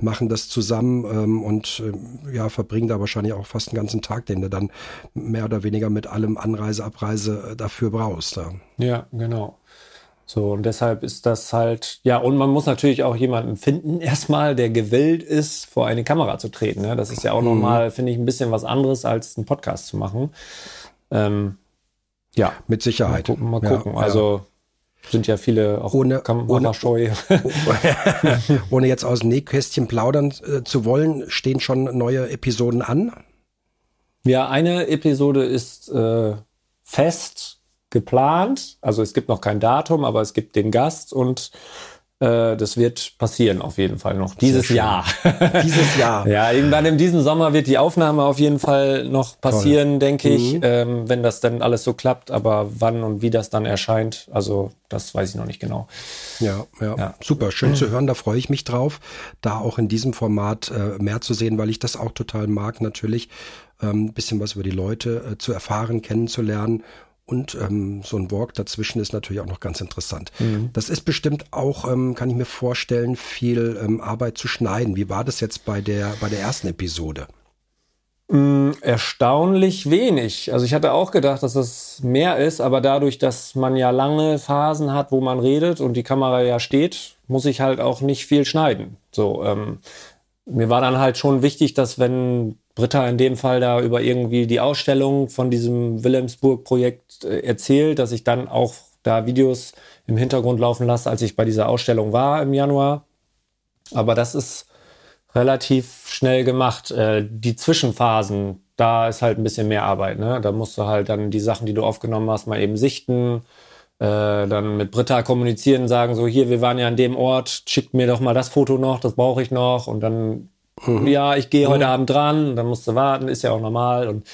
machen das zusammen ähm, und äh, ja, verbringen da wahrscheinlich auch fast einen ganzen Tag, den du dann mehr oder weniger mit allem Anreise, Abreise äh, dafür brauchst. Ja, ja genau. So, und deshalb ist das halt, ja, und man muss natürlich auch jemanden finden, erstmal, der gewillt ist, vor eine Kamera zu treten. Ne? Das ist ja auch mhm. nochmal, finde ich, ein bisschen was anderes, als einen Podcast zu machen. Ähm, ja. Mit Sicherheit. Mal gucken. Mal gucken. Ja, also ja. sind ja viele auch ohne. Ohne, ohne jetzt aus dem Nähkästchen plaudern äh, zu wollen, stehen schon neue Episoden an? Ja, eine Episode ist äh, fest geplant. Also es gibt noch kein Datum, aber es gibt den Gast und äh, das wird passieren auf jeden Fall noch dieses Jahr. dieses Jahr. ja, irgendwann in diesem Sommer wird die Aufnahme auf jeden Fall noch passieren, Toll. denke ich, mhm. ähm, wenn das dann alles so klappt. Aber wann und wie das dann erscheint, also das weiß ich noch nicht genau. Ja, ja, ja. super, schön mhm. zu hören. Da freue ich mich drauf, da auch in diesem Format äh, mehr zu sehen, weil ich das auch total mag, natürlich ein ähm, bisschen was über die Leute äh, zu erfahren, kennenzulernen und ähm, so ein Walk dazwischen ist natürlich auch noch ganz interessant. Mhm. Das ist bestimmt auch, ähm, kann ich mir vorstellen, viel ähm, Arbeit zu schneiden. Wie war das jetzt bei der, bei der ersten Episode? Mm, erstaunlich wenig. Also ich hatte auch gedacht, dass das mehr ist, aber dadurch, dass man ja lange Phasen hat, wo man redet und die Kamera ja steht, muss ich halt auch nicht viel schneiden. So, ähm, mir war dann halt schon wichtig, dass wenn Britta in dem Fall da über irgendwie die Ausstellung von diesem Wilhelmsburg-Projekt äh, erzählt, dass ich dann auch da Videos im Hintergrund laufen lasse, als ich bei dieser Ausstellung war im Januar. Aber das ist relativ schnell gemacht. Äh, die Zwischenphasen, da ist halt ein bisschen mehr Arbeit. Ne? Da musst du halt dann die Sachen, die du aufgenommen hast, mal eben sichten. Äh, dann mit Britta kommunizieren, sagen so, hier, wir waren ja an dem Ort, schickt mir doch mal das Foto noch, das brauche ich noch. Und dann Mhm. Ja, ich gehe heute mhm. Abend dran, dann musst du warten, ist ja auch normal. Und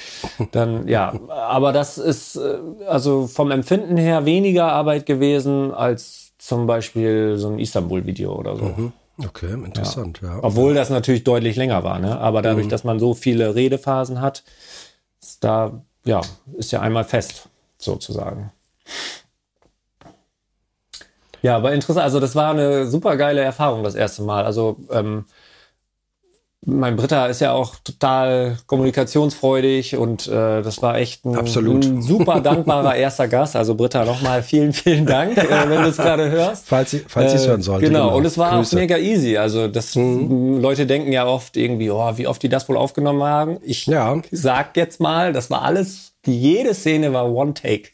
dann, ja, aber das ist äh, also vom Empfinden her weniger Arbeit gewesen als zum Beispiel so ein Istanbul-Video oder so. Mhm. Okay, interessant, ja. ja. Obwohl das natürlich deutlich länger war, ne? Aber dadurch, mhm. dass man so viele Redephasen hat, ist da, ja, ist ja einmal fest, sozusagen. Ja, aber interessant. Also das war eine super geile Erfahrung das erste Mal. Also ähm, mein Britta ist ja auch total kommunikationsfreudig und äh, das war echt ein, ein super dankbarer erster Gast. Also Britta, nochmal vielen, vielen Dank, äh, wenn du es gerade hörst. Falls sie falls äh, hören sollte. Genau. genau, und es war Grüße. auch mega easy. Also das mhm. Leute denken ja oft irgendwie, oh, wie oft die das wohl aufgenommen haben. Ich ja. sag jetzt mal, das war alles jede Szene war One Take.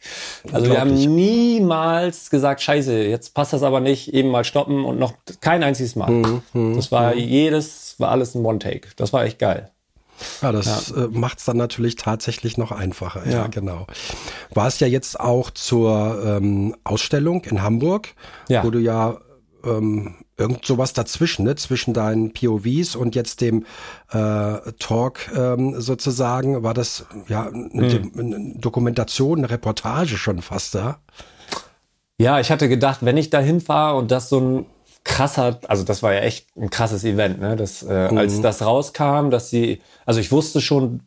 Also wir haben niemals gesagt, scheiße, jetzt passt das aber nicht, eben mal stoppen und noch kein einziges Mal. Mhm, mhm das war mhm. jedes, war alles ein One Take. Das war echt geil. Ja, das ja. äh, macht es dann natürlich tatsächlich noch einfacher. Ja, ja, genau. War es ja jetzt auch zur ähm, Ausstellung in Hamburg, ja. wo du ja ähm, irgend sowas dazwischen, ne? zwischen deinen POVs und jetzt dem äh, Talk ähm, sozusagen, war das ja eine, hm. eine Dokumentation, eine Reportage schon fast da? Ja, ich hatte gedacht, wenn ich da hinfahre und das so ein krasser, also das war ja echt ein krasses Event, ne? Das, äh, mhm. als das rauskam, dass sie, also ich wusste schon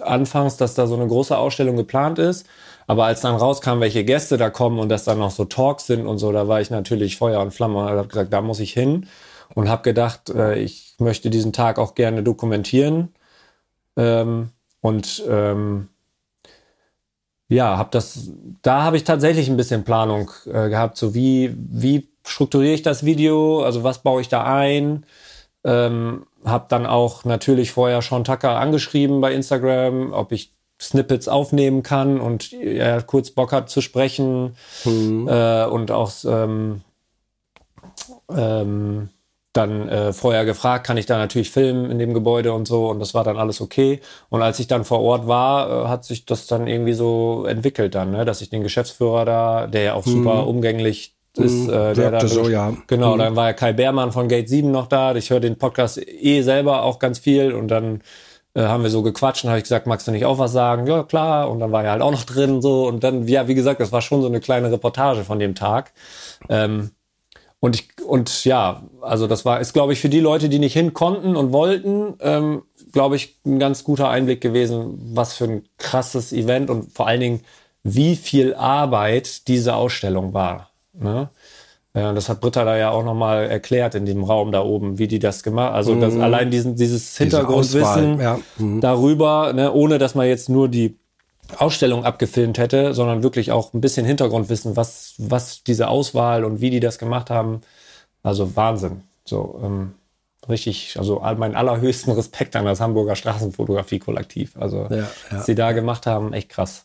anfangs, dass da so eine große Ausstellung geplant ist. Aber als dann rauskam, welche Gäste da kommen und dass dann noch so Talks sind und so, da war ich natürlich Feuer und Flamme. Und habe gesagt, da muss ich hin und habe gedacht, äh, ich möchte diesen Tag auch gerne dokumentieren. Ähm, und ähm, ja, habe das, da habe ich tatsächlich ein bisschen Planung äh, gehabt, so wie, wie strukturiere ich das Video, also was baue ich da ein, ähm, habe dann auch natürlich vorher schon Tucker angeschrieben bei Instagram, ob ich Snippets aufnehmen kann und er kurz Bock hat zu sprechen mhm. äh, und auch ähm, ähm, dann äh, vorher gefragt, kann ich da natürlich filmen in dem Gebäude und so und das war dann alles okay. Und als ich dann vor Ort war, äh, hat sich das dann irgendwie so entwickelt dann, ne? dass ich den Geschäftsführer da, der ja auch mhm. super umgänglich ist, mhm. äh, der da so, ja. Genau, mhm. dann war ja Kai Beermann von Gate 7 noch da. Ich höre den Podcast eh selber auch ganz viel und dann äh, haben wir so gequatscht und habe ich gesagt, magst du nicht auch was sagen? Ja, klar. Und dann war er halt auch noch drin so. Und dann, ja, wie gesagt, das war schon so eine kleine Reportage von dem Tag. Ähm, Und ich, und ja, also das war, ist, glaube ich, für die Leute, die nicht hin konnten und wollten, ähm, glaube ich, ein ganz guter Einblick gewesen, was für ein krasses Event und vor allen Dingen, wie viel Arbeit diese Ausstellung war. Ne? Ja, das hat Britta da ja auch nochmal erklärt in dem Raum da oben, wie die das gemacht Also mhm. das, allein diesen, dieses Hintergrundwissen Diese ja. mhm. darüber, ne, ohne dass man jetzt nur die Ausstellung abgefilmt hätte, sondern wirklich auch ein bisschen Hintergrundwissen, was, was diese Auswahl und wie die das gemacht haben. Also Wahnsinn. So, ähm, richtig, also meinen allerhöchsten Respekt an das Hamburger Straßenfotografie-Kollektiv. Also, ja, ja, was sie da gemacht haben, echt krass.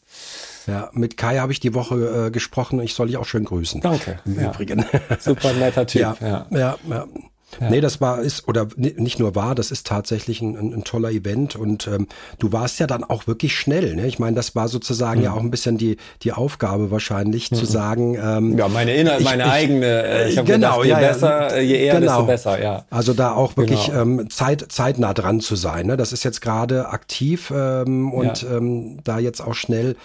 Ja, mit Kai habe ich die Woche äh, gesprochen. Ich soll dich auch schön grüßen. Danke. Im ja. Übrigen. Super netter Typ. Ja, ja, ja. ja. Ja. Nee, das war, ist, oder nicht nur war, das ist tatsächlich ein, ein, ein toller Event und ähm, du warst ja dann auch wirklich schnell. Ne? Ich meine, das war sozusagen mhm. ja auch ein bisschen die, die Aufgabe wahrscheinlich mhm. zu sagen. Ähm, ja, meine Inner, meine ich, eigene. Äh, ich genau, gedacht, je ja, besser, je eher, genau. desto besser, ja. Also da auch wirklich genau. ähm, Zeit, zeitnah dran zu sein. Ne? Das ist jetzt gerade aktiv ähm, und ja. ähm, da jetzt auch schnell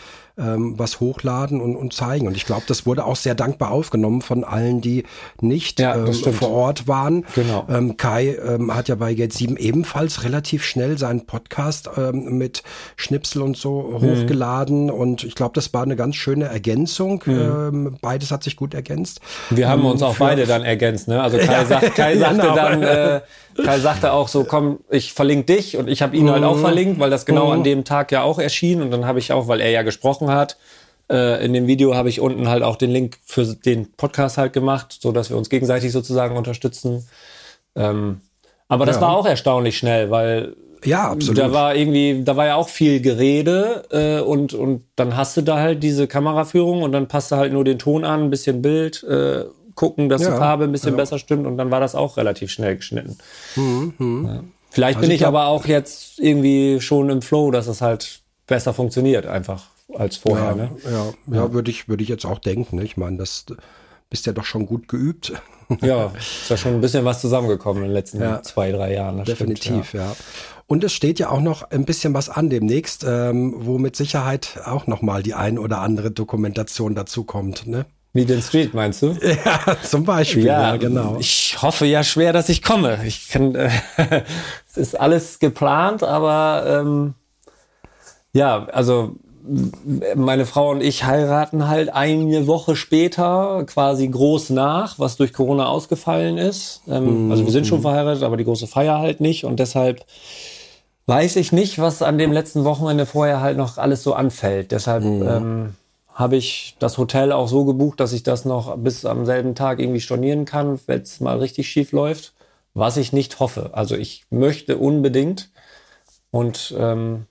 ähm, was hochladen und, und zeigen. Und ich glaube, das wurde auch sehr dankbar aufgenommen von allen, die nicht ja, ähm, vor Ort waren. Genau. Ähm, Kai ähm, hat ja bei Gate 7 ebenfalls relativ schnell seinen Podcast ähm, mit Schnipsel und so mhm. hochgeladen. Und ich glaube, das war eine ganz schöne Ergänzung. Mhm. Ähm, beides hat sich gut ergänzt. Wir haben uns auch beide dann ergänzt. Ne? Also Kai, ja, sagt, Kai sagte genau. dann, äh, Kai sagte auch so, komm, ich verlinke dich und ich habe ihn mhm. halt auch mhm. verlinkt, weil das genau mhm. an dem Tag ja auch erschien und dann habe ich auch, weil er ja gesprochen hat, äh, in dem Video habe ich unten halt auch den Link für den Podcast halt gemacht, so dass wir uns gegenseitig sozusagen unterstützen. Ähm, aber das ja. war auch erstaunlich schnell, weil ja, absolut. Da war irgendwie, da war ja auch viel Gerede äh, und, und dann hast du da halt diese Kameraführung und dann passt du halt nur den Ton an, ein bisschen Bild, äh, gucken, dass ja, die Farbe ein bisschen ja. besser stimmt und dann war das auch relativ schnell geschnitten. Mhm, mhm. Ja. Vielleicht also bin ich, glaub, aber auch jetzt irgendwie schon im Flow, dass es halt besser funktioniert einfach als vorher. Ja, ne? ja, ja, würde ich, würde ich jetzt auch denken. Ne? Ich meine, das bist ja doch schon gut geübt. Ja, ist ja schon ein bisschen was zusammengekommen in den letzten ja, zwei, drei Jahren. definitiv, stimmt, ja. ja. Und es steht ja auch noch ein bisschen was an demnächst, ähm, wo mit Sicherheit auch noch mal die ein oder andere Dokumentation dazu kommt. Ne? Wie den Street, meinst du? Ja, zum Beispiel, ja, ja, genau. Ich hoffe ja schwer, dass ich komme. Ich kann, äh, es ist alles geplant, aber ähm, ja, also meine Frau und ich heiraten halt eine Woche später quasi groß nach, was durch Corona ausgefallen ist. Ähm, mhm. Also wir sind schon verheiratet, aber die große Feier halt nicht und deshalb weiß ich nicht, was an dem letzten Wochenende vorher halt noch alles so anfällt. Deshalb mhm. ähm, habe ich das Hotel auch so gebucht, dass ich das noch bis am selben Tag irgendwie stornieren kann, wenn es mal richtig schief läuft, was ich nicht hoffe. Also ich möchte unbedingt und ähm,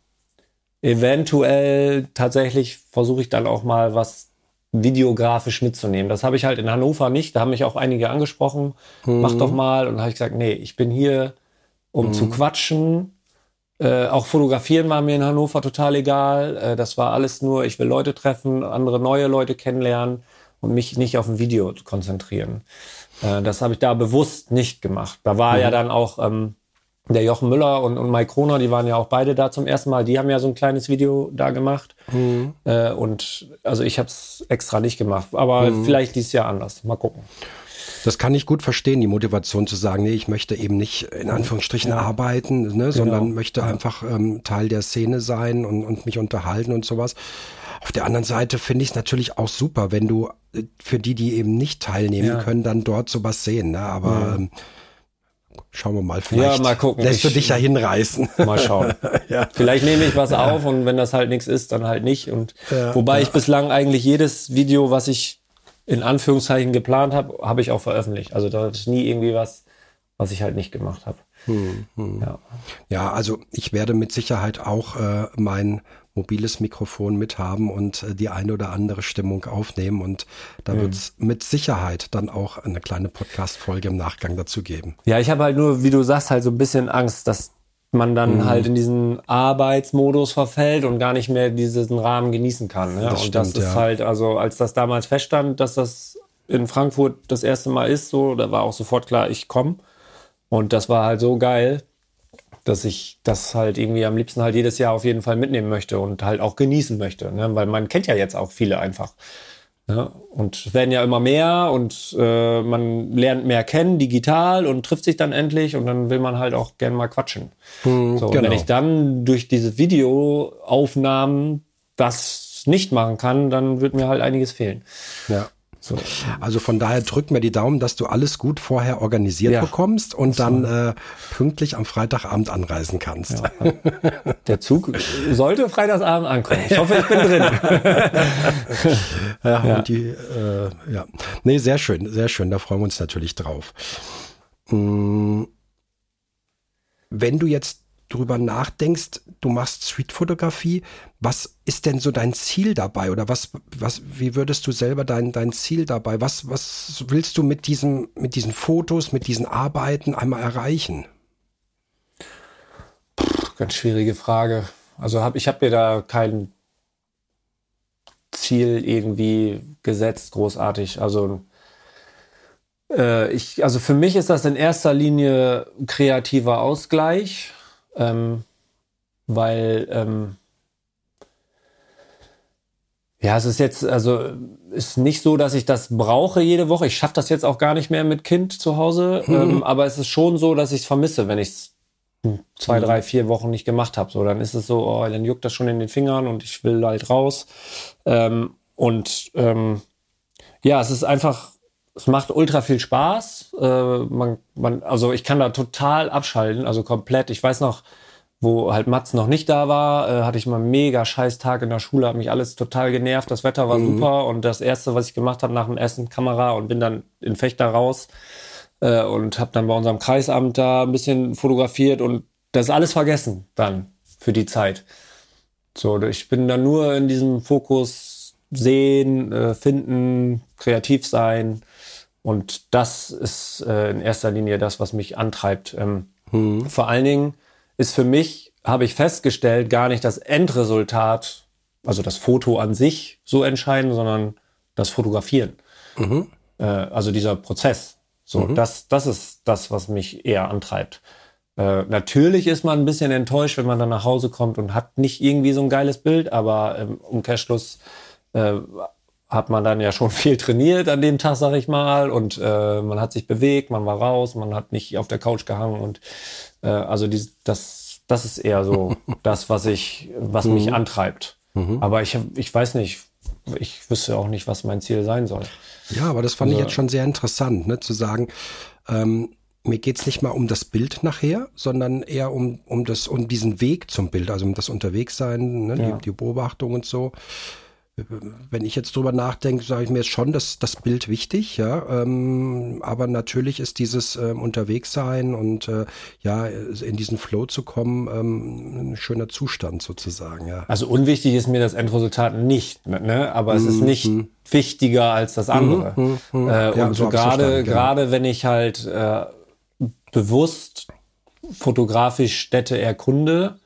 eventuell tatsächlich versuche ich dann auch mal was videografisch mitzunehmen. Das habe ich halt in Hannover nicht. Da haben mich auch einige angesprochen, mhm. mach doch mal. Und habe ich gesagt, nee, ich bin hier, um mhm. zu quatschen äh, auch fotografieren war mir in Hannover total egal. Äh, das war alles nur, ich will Leute treffen, andere neue Leute kennenlernen und mich nicht auf ein Video konzentrieren. Äh, das habe ich da bewusst nicht gemacht. Da war mhm. ja dann auch ähm, der Jochen Müller und, und Mike Kroner, die waren ja auch beide da zum ersten Mal. Die haben ja so ein kleines Video da gemacht. Mhm. Äh, und also ich habe es extra nicht gemacht. Aber mhm. vielleicht dieses Jahr anders. Mal gucken. Das kann ich gut verstehen, die Motivation zu sagen, nee, ich möchte eben nicht in Anführungsstrichen ja. arbeiten, ne, genau. sondern möchte ja. einfach ähm, Teil der Szene sein und, und mich unterhalten und sowas. Auf der anderen Seite finde ich es natürlich auch super, wenn du äh, für die, die eben nicht teilnehmen ja. können, dann dort sowas sehen. Ne? Aber ähm, schauen wir mal, vielleicht ja, mal gucken. lässt du dich ja hinreißen. Mal schauen. ja. Vielleicht nehme ich was auf und wenn das halt nichts ist, dann halt nicht. Und wobei ich bislang eigentlich jedes Video, was ich in Anführungszeichen geplant habe, habe ich auch veröffentlicht. Also da ist nie irgendwie was, was ich halt nicht gemacht habe. Hm, hm. Ja. ja, also ich werde mit Sicherheit auch äh, mein mobiles Mikrofon mit haben und äh, die eine oder andere Stimmung aufnehmen. Und da hm. wird es mit Sicherheit dann auch eine kleine Podcast-Folge im Nachgang dazu geben. Ja, ich habe halt nur, wie du sagst, halt so ein bisschen Angst, dass man dann mhm. halt in diesen Arbeitsmodus verfällt und gar nicht mehr diesen Rahmen genießen kann. Ne? Das und stimmt, das ist ja. halt, also als das damals feststand, dass das in Frankfurt das erste Mal ist, so, da war auch sofort klar, ich komme. Und das war halt so geil, dass ich das halt irgendwie am liebsten halt jedes Jahr auf jeden Fall mitnehmen möchte und halt auch genießen möchte. Ne? Weil man kennt ja jetzt auch viele einfach. Ja, und werden ja immer mehr und äh, man lernt mehr kennen digital und trifft sich dann endlich und dann will man halt auch gern mal quatschen. Hm, so, und genau. wenn ich dann durch diese Videoaufnahmen das nicht machen kann, dann wird mir halt einiges fehlen. Ja. So. Also von daher drück mir die Daumen, dass du alles gut vorher organisiert ja. bekommst und so. dann äh, pünktlich am Freitagabend anreisen kannst. Ja. Der Zug sollte Freitagsabend ankommen. Ich hoffe, ich bin drin. ja, ja. Und die, äh, ja. Nee, sehr schön, sehr schön. Da freuen wir uns natürlich drauf. Hm. Wenn du jetzt drüber nachdenkst, du machst Streetfotografie, was ist denn so dein Ziel dabei oder was, was, wie würdest du selber dein, dein Ziel dabei, was, was willst du mit diesem, mit diesen Fotos, mit diesen Arbeiten einmal erreichen? Ganz schwierige Frage. Also hab, ich habe mir da kein Ziel irgendwie gesetzt, großartig. Also äh, ich, also für mich ist das in erster Linie kreativer Ausgleich ähm, weil ähm, ja, es ist jetzt, also ist nicht so, dass ich das brauche jede Woche. Ich schaffe das jetzt auch gar nicht mehr mit Kind zu Hause, mhm. ähm, aber es ist schon so, dass ich es vermisse, wenn ich es zwei, mhm. drei, vier Wochen nicht gemacht habe. So, dann ist es so, oh, dann juckt das schon in den Fingern und ich will halt raus. Ähm, und ähm, ja, es ist einfach es macht ultra viel Spaß. Äh, man, man, also ich kann da total abschalten, also komplett. Ich weiß noch, wo halt Mats noch nicht da war, äh, hatte ich mal einen mega scheiß Tag in der Schule, hat mich alles total genervt, das Wetter war mhm. super und das erste, was ich gemacht habe nach dem Essen, Kamera und bin dann in Fechter raus äh, und habe dann bei unserem Kreisamt da ein bisschen fotografiert und das ist alles vergessen dann für die Zeit. So, ich bin dann nur in diesem Fokus sehen, äh, finden, kreativ sein und das ist äh, in erster Linie das, was mich antreibt. Ähm, hm. Vor allen Dingen ist für mich, habe ich festgestellt, gar nicht das Endresultat, also das Foto an sich so entscheidend, sondern das Fotografieren. Mhm. Äh, also dieser Prozess. So, mhm. das, das ist das, was mich eher antreibt. Äh, natürlich ist man ein bisschen enttäuscht, wenn man dann nach Hause kommt und hat nicht irgendwie so ein geiles Bild, aber im Umkehrschluss äh, hat man dann ja schon viel trainiert an dem Tag, sag ich mal, und äh, man hat sich bewegt, man war raus, man hat nicht auf der Couch gehangen und äh, also die, das, das ist eher so das, was ich, was mhm. mich antreibt. Mhm. Aber ich, ich weiß nicht, ich wüsste auch nicht, was mein Ziel sein soll. Ja, aber das fand also, ich jetzt schon sehr interessant, ne, zu sagen, ähm, mir geht's nicht mal um das Bild nachher, sondern eher um, um, das, um diesen Weg zum Bild, also um das Unterwegssein, ne, ja. die, die Beobachtung und so wenn ich jetzt drüber nachdenke, sage ich mir jetzt schon, dass das Bild wichtig, ja. Ähm, aber natürlich ist dieses ähm, Unterwegssein und äh, ja, in diesen Flow zu kommen, ähm, ein schöner Zustand sozusagen, ja. Also unwichtig ist mir das Endresultat nicht, ne? Aber es ist nicht mhm. wichtiger als das andere. Mhm. Mhm. Äh, ja, und so gerade, genau. gerade wenn ich halt äh, bewusst fotografisch Städte erkunde,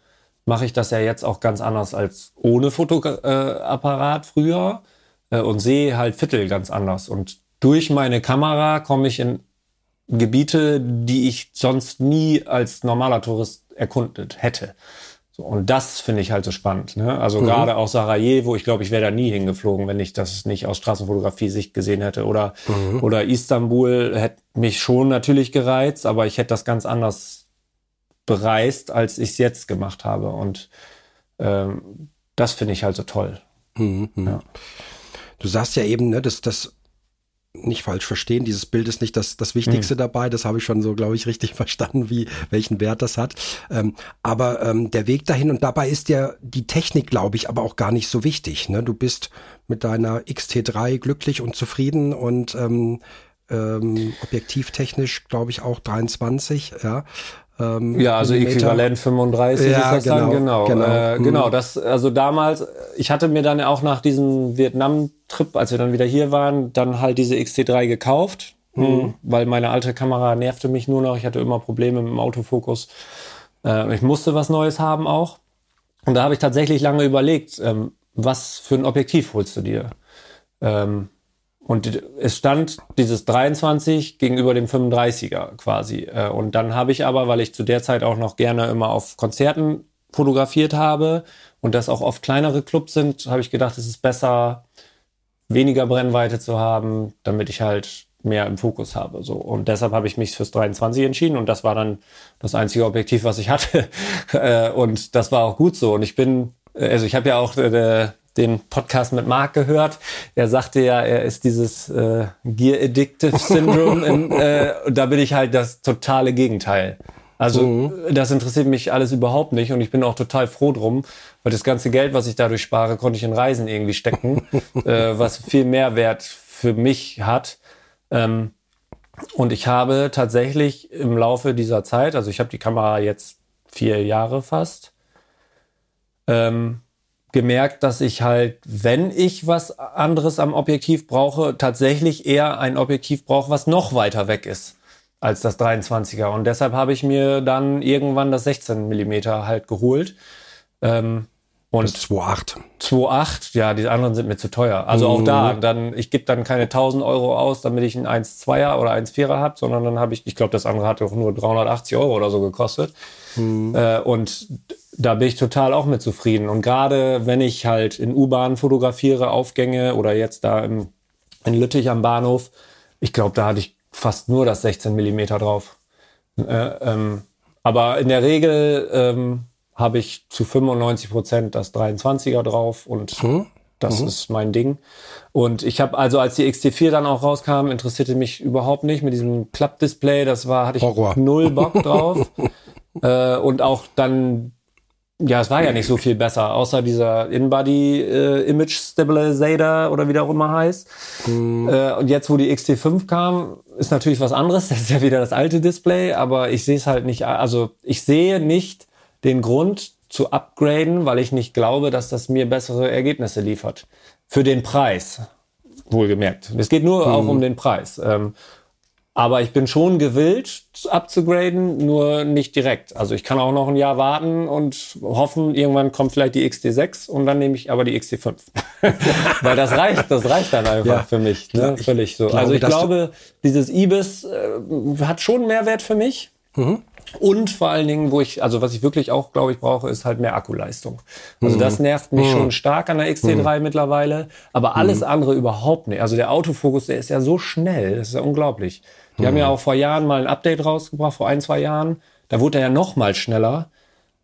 mache ich das ja jetzt auch ganz anders als ohne Fotoapparat früher äh, und sehe halt Viertel ganz anders. Und durch meine Kamera komme ich in Gebiete, die ich sonst nie als normaler Tourist erkundet hätte. So, und das finde ich halt so spannend. Ne? Also mhm. gerade auch Sarajevo, ich glaube, ich wäre da nie hingeflogen, wenn ich das nicht aus Straßenfotografie-Sicht gesehen hätte. Oder, mhm. oder Istanbul hätte mich schon natürlich gereizt, aber ich hätte das ganz anders bereist, als ich es jetzt gemacht habe. Und ähm, das finde ich halt so toll. Mhm, mhm. Ja. Du sagst ja eben, ne, dass das nicht falsch verstehen, dieses Bild ist nicht das, das Wichtigste mhm. dabei, das habe ich schon so, glaube ich, richtig verstanden, wie welchen Wert das hat. Ähm, aber ähm, der Weg dahin und dabei ist ja die Technik, glaube ich, aber auch gar nicht so wichtig. Ne? Du bist mit deiner XT3 glücklich und zufrieden und ähm, ähm, objektivtechnisch, glaube ich, auch 23, ja. Ähm, ja, also Äquivalent 35 ja, ist das genau, dann, genau. Genau. Äh, mhm. genau, das, also damals, ich hatte mir dann auch nach diesem Vietnam-Trip, als wir dann wieder hier waren, dann halt diese XT3 gekauft, mhm. Hm, weil meine alte Kamera nervte mich nur noch. Ich hatte immer Probleme mit dem Autofokus. Äh, ich musste was Neues haben auch. Und da habe ich tatsächlich lange überlegt, ähm, was für ein Objektiv holst du dir? Ähm, und es stand dieses 23 gegenüber dem 35er quasi. Äh, und dann habe ich aber, weil ich zu der Zeit auch noch gerne immer auf Konzerten fotografiert habe und das auch oft kleinere Clubs sind, habe ich gedacht, es ist besser, weniger Brennweite zu haben, damit ich halt mehr im Fokus habe. So. Und deshalb habe ich mich fürs 23 entschieden und das war dann das einzige Objektiv, was ich hatte. Äh, und das war auch gut so. Und ich bin, äh, also ich habe ja auch äh, den Podcast mit Marc gehört. Er sagte ja, er ist dieses äh, Gear Addictive Syndrome. in, äh, da bin ich halt das totale Gegenteil. Also mhm. das interessiert mich alles überhaupt nicht und ich bin auch total froh drum, weil das ganze Geld, was ich dadurch spare, konnte ich in Reisen irgendwie stecken, äh, was viel mehr Wert für mich hat. Ähm, und ich habe tatsächlich im Laufe dieser Zeit, also ich habe die Kamera jetzt vier Jahre fast, ähm, gemerkt, dass ich halt, wenn ich was anderes am Objektiv brauche, tatsächlich eher ein Objektiv brauche, was noch weiter weg ist als das 23er. Und deshalb habe ich mir dann irgendwann das 16 Millimeter halt geholt. Ähm, und das 2,8. 2,8, ja, die anderen sind mir zu teuer. Also auch da, mhm. dann, ich gebe dann keine 1000 Euro aus, damit ich ein 1,2er oder 1,4er habe, sondern dann habe ich, ich glaube, das andere hat auch nur 380 Euro oder so gekostet. Mhm. Äh, und da bin ich total auch mit zufrieden. Und gerade wenn ich halt in U-Bahn fotografiere, Aufgänge oder jetzt da im, in Lüttich am Bahnhof, ich glaube, da hatte ich fast nur das 16 Millimeter drauf. Äh, ähm, aber in der Regel ähm, habe ich zu 95 Prozent das 23er drauf und hm? das mhm. ist mein Ding. Und ich habe also, als die XT4 dann auch rauskam, interessierte mich überhaupt nicht mit diesem Klappdisplay. Das war, hatte ich Horror. null Bock drauf. Äh, und auch dann ja, es war ja nicht so viel besser, außer dieser In-Body äh, Image Stabilizer oder wie der auch immer heißt. Mhm. Äh, und jetzt, wo die XT5 kam, ist natürlich was anderes. Das ist ja wieder das alte Display, aber ich sehe es halt nicht. Also ich sehe nicht den Grund zu upgraden, weil ich nicht glaube, dass das mir bessere Ergebnisse liefert. Für den Preis, wohlgemerkt. Es geht nur mhm. auch um den Preis. Ähm, aber ich bin schon gewillt, abzugraden, nur nicht direkt. Also ich kann auch noch ein Jahr warten und hoffen, irgendwann kommt vielleicht die XT6 und dann nehme ich aber die XT5. Weil das reicht, das reicht dann einfach ja, für mich. Ne? Völlig so. Glaube, also ich glaube, dieses IBIS äh, hat schon Mehrwert für mich. Mhm. Und vor allen Dingen, wo ich, also was ich wirklich auch, glaube ich, brauche, ist halt mehr Akkuleistung. Also das mhm. nervt mich mhm. schon stark an der XT3 mhm. mittlerweile, aber alles mhm. andere überhaupt nicht. Also der Autofokus, der ist ja so schnell, das ist ja unglaublich. Die mhm. haben ja auch vor Jahren mal ein Update rausgebracht, vor ein, zwei Jahren. Da wurde er ja noch mal schneller.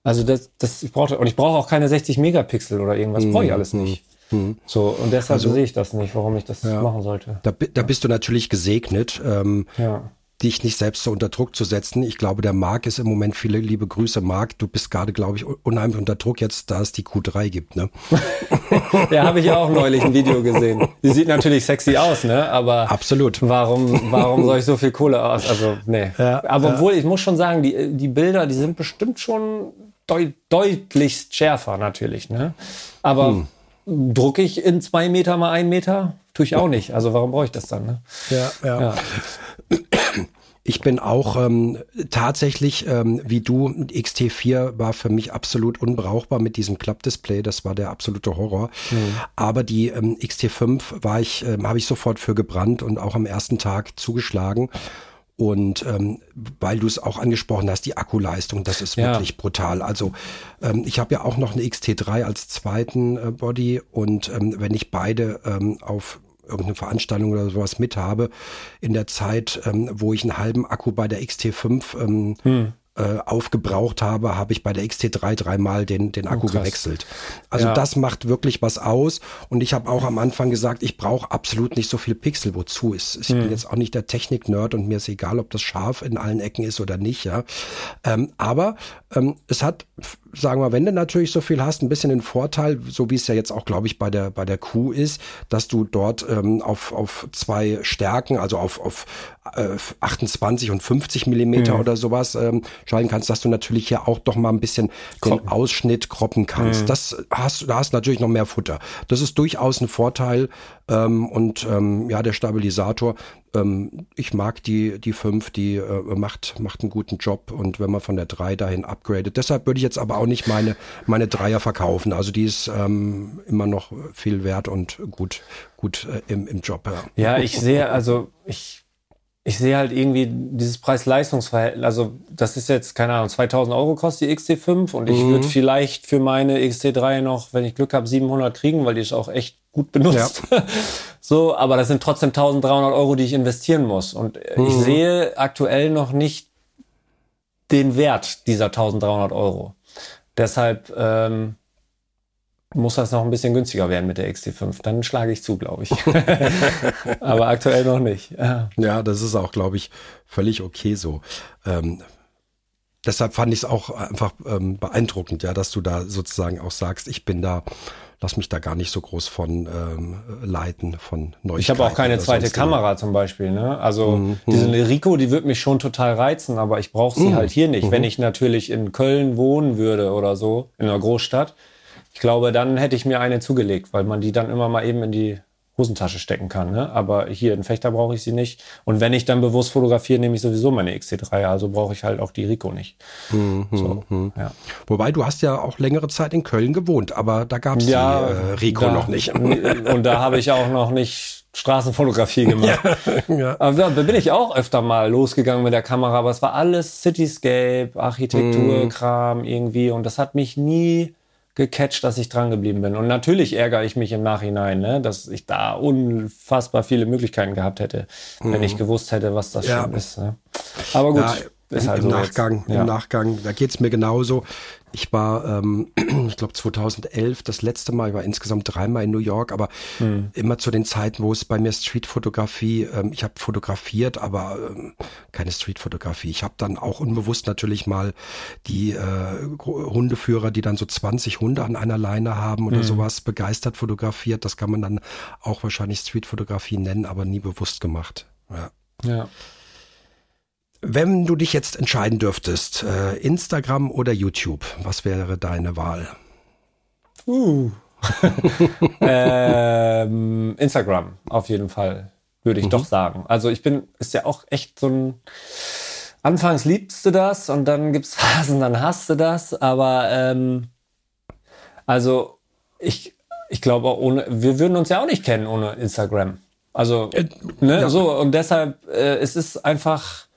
Also das, das ich brauche und ich brauche auch keine 60 Megapixel oder irgendwas, brauche ich alles nicht. Mhm. So, und deshalb also, sehe ich das nicht, warum ich das ja, machen sollte. Da, da bist du natürlich gesegnet. Ähm, ja dich nicht selbst so unter Druck zu setzen. Ich glaube, der Marc ist im Moment viele liebe Grüße, Marc. Du bist gerade, glaube ich, unheimlich unter Druck jetzt, da es die Q3 gibt, ne? ja, habe ich auch neulich ein Video gesehen. Die sieht natürlich sexy aus, ne? Aber absolut. Warum, warum soll ich so viel Kohle aus? Also, nee. Ja, Aber obwohl, ich muss schon sagen, die, die Bilder, die sind bestimmt schon deut deutlichst schärfer, natürlich, ne? Aber hm. Drucke ich in zwei Meter mal ein Meter? Tue ich auch nicht. Also warum brauche ich das dann? Ne? Ja, ja. ja. Ich bin auch ähm, tatsächlich, ähm, wie du, XT4 war für mich absolut unbrauchbar mit diesem Klappdisplay. Das war der absolute Horror. Mhm. Aber die ähm, XT5 war ich, ähm, habe ich sofort für gebrannt und auch am ersten Tag zugeschlagen. Und ähm, weil du es auch angesprochen hast, die Akkuleistung, das ist ja. wirklich brutal. Also ähm, ich habe ja auch noch eine XT3 als zweiten äh, Body und ähm, wenn ich beide ähm, auf irgendeine Veranstaltung oder sowas mit habe, in der Zeit, ähm, wo ich einen halben Akku bei der XT5 ähm, hm. Äh, aufgebraucht habe, habe ich bei der XT3 dreimal den, den Akku oh, gewechselt. Also ja. das macht wirklich was aus. Und ich habe auch am Anfang gesagt, ich brauche absolut nicht so viel Pixel. Wozu? Ich, ich hm. bin jetzt auch nicht der Technik-Nerd und mir ist egal, ob das scharf in allen Ecken ist oder nicht. Ja, ähm, Aber ähm, es hat sagen wir, wenn du natürlich so viel hast, ein bisschen den Vorteil, so wie es ja jetzt auch, glaube ich, bei der bei der Q ist, dass du dort ähm, auf auf zwei Stärken, also auf auf äh, 28 und 50 Millimeter mhm. oder sowas ähm, schalten kannst, dass du natürlich hier auch doch mal ein bisschen kroppen. den Ausschnitt kroppen kannst. Mhm. Das hast da hast natürlich noch mehr Futter. Das ist durchaus ein Vorteil ähm, und ähm, ja, der Stabilisator ähm, ich mag die, die 5, die äh, macht, macht einen guten Job und wenn man von der 3 dahin upgradet. Deshalb würde ich jetzt aber auch nicht meine, meine Dreier verkaufen. Also die ist ähm, immer noch viel wert und gut, gut äh, im, im Job. Ja. ja, ich sehe, also ich, ich sehe halt irgendwie dieses Preis-Leistungs-Verhältnis. Also das ist jetzt, keine Ahnung, 2000 Euro kostet die XT5 und ich mhm. würde vielleicht für meine XT3 noch, wenn ich Glück habe, 700 kriegen, weil die ist auch echt gut benutzt. Ja. So, aber das sind trotzdem 1300 Euro, die ich investieren muss. Und mhm. ich sehe aktuell noch nicht den Wert dieser 1300 Euro. Deshalb ähm, muss das noch ein bisschen günstiger werden mit der XT5. Dann schlage ich zu, glaube ich. Aber aktuell noch nicht. Ja, ja das ist auch, glaube ich, völlig okay so. Ähm, deshalb fand ich es auch einfach ähm, beeindruckend, ja, dass du da sozusagen auch sagst, ich bin da, lass mich da gar nicht so groß von ähm, leiten, von Neuigkeiten. Ich habe auch keine zweite Kamera zum Beispiel, ne? Also mhm. diese Rico, die wird mich schon total reizen, aber ich brauche sie mhm. halt hier nicht. Mhm. Wenn ich natürlich in Köln wohnen würde oder so, in einer Großstadt, ich glaube, dann hätte ich mir eine zugelegt, weil man die dann immer mal eben in die Hosentasche stecken kann. Ne? Aber hier in Fechter brauche ich sie nicht. Und wenn ich dann bewusst fotografiere, nehme ich sowieso meine XT3. Also brauche ich halt auch die Rico nicht. Mhm, so, mhm. Ja. Wobei du hast ja auch längere Zeit in Köln gewohnt, aber da gab es ja, die äh, Rico da, noch nicht. und da habe ich auch noch nicht Straßenfotografie gemacht. ja, ja. Aber da bin ich auch öfter mal losgegangen mit der Kamera, aber es war alles Cityscape, Architekturkram mhm. irgendwie und das hat mich nie gecatcht, dass ich dran geblieben bin. Und natürlich ärgere ich mich im Nachhinein, ne, dass ich da unfassbar viele Möglichkeiten gehabt hätte, mhm. wenn ich mhm. gewusst hätte, was das ja. schon ist. Ne? Aber gut. Ja, ist halt im, so Nachgang, ja. im Nachgang, da geht's mir genauso. Ich war, ähm, ich glaube 2011 das letzte Mal, ich war insgesamt dreimal in New York, aber hm. immer zu den Zeiten, wo es bei mir Streetfotografie, ähm, ich habe fotografiert, aber ähm, keine Streetfotografie. Ich habe dann auch unbewusst natürlich mal die äh, Hundeführer, die dann so 20 Hunde an einer Leine haben oder hm. sowas, begeistert fotografiert. Das kann man dann auch wahrscheinlich Streetfotografie nennen, aber nie bewusst gemacht. Ja. ja. Wenn du dich jetzt entscheiden dürftest, äh, Instagram oder YouTube, was wäre deine Wahl? Uh. ähm, Instagram, auf jeden Fall, würde ich mhm. doch sagen. Also ich bin, ist ja auch echt so ein, anfangs liebst du das und dann gibt's Phasen, dann hasst du das, aber ähm, also ich, ich glaube, ohne, wir würden uns ja auch nicht kennen ohne Instagram. Also, äh, ne, ja. so, und deshalb, äh, es ist einfach,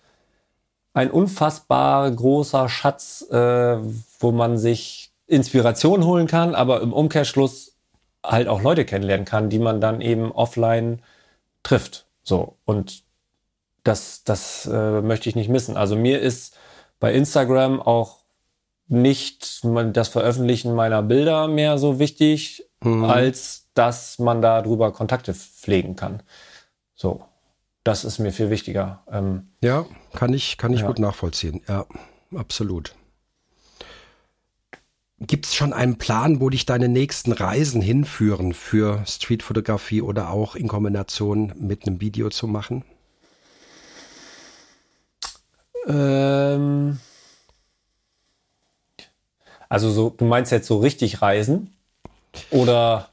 ein unfassbar großer Schatz, äh, wo man sich Inspiration holen kann, aber im Umkehrschluss halt auch Leute kennenlernen kann, die man dann eben offline trifft. So und das, das äh, möchte ich nicht missen. Also mir ist bei Instagram auch nicht das Veröffentlichen meiner Bilder mehr so wichtig, mhm. als dass man darüber Kontakte pflegen kann. So das ist mir viel wichtiger. Ähm, ja, kann ich, kann ich ja. gut nachvollziehen. Ja, absolut. Gibt es schon einen Plan, wo dich deine nächsten Reisen hinführen für Streetfotografie oder auch in Kombination mit einem Video zu machen? Ähm also so, du meinst jetzt so richtig reisen? Oder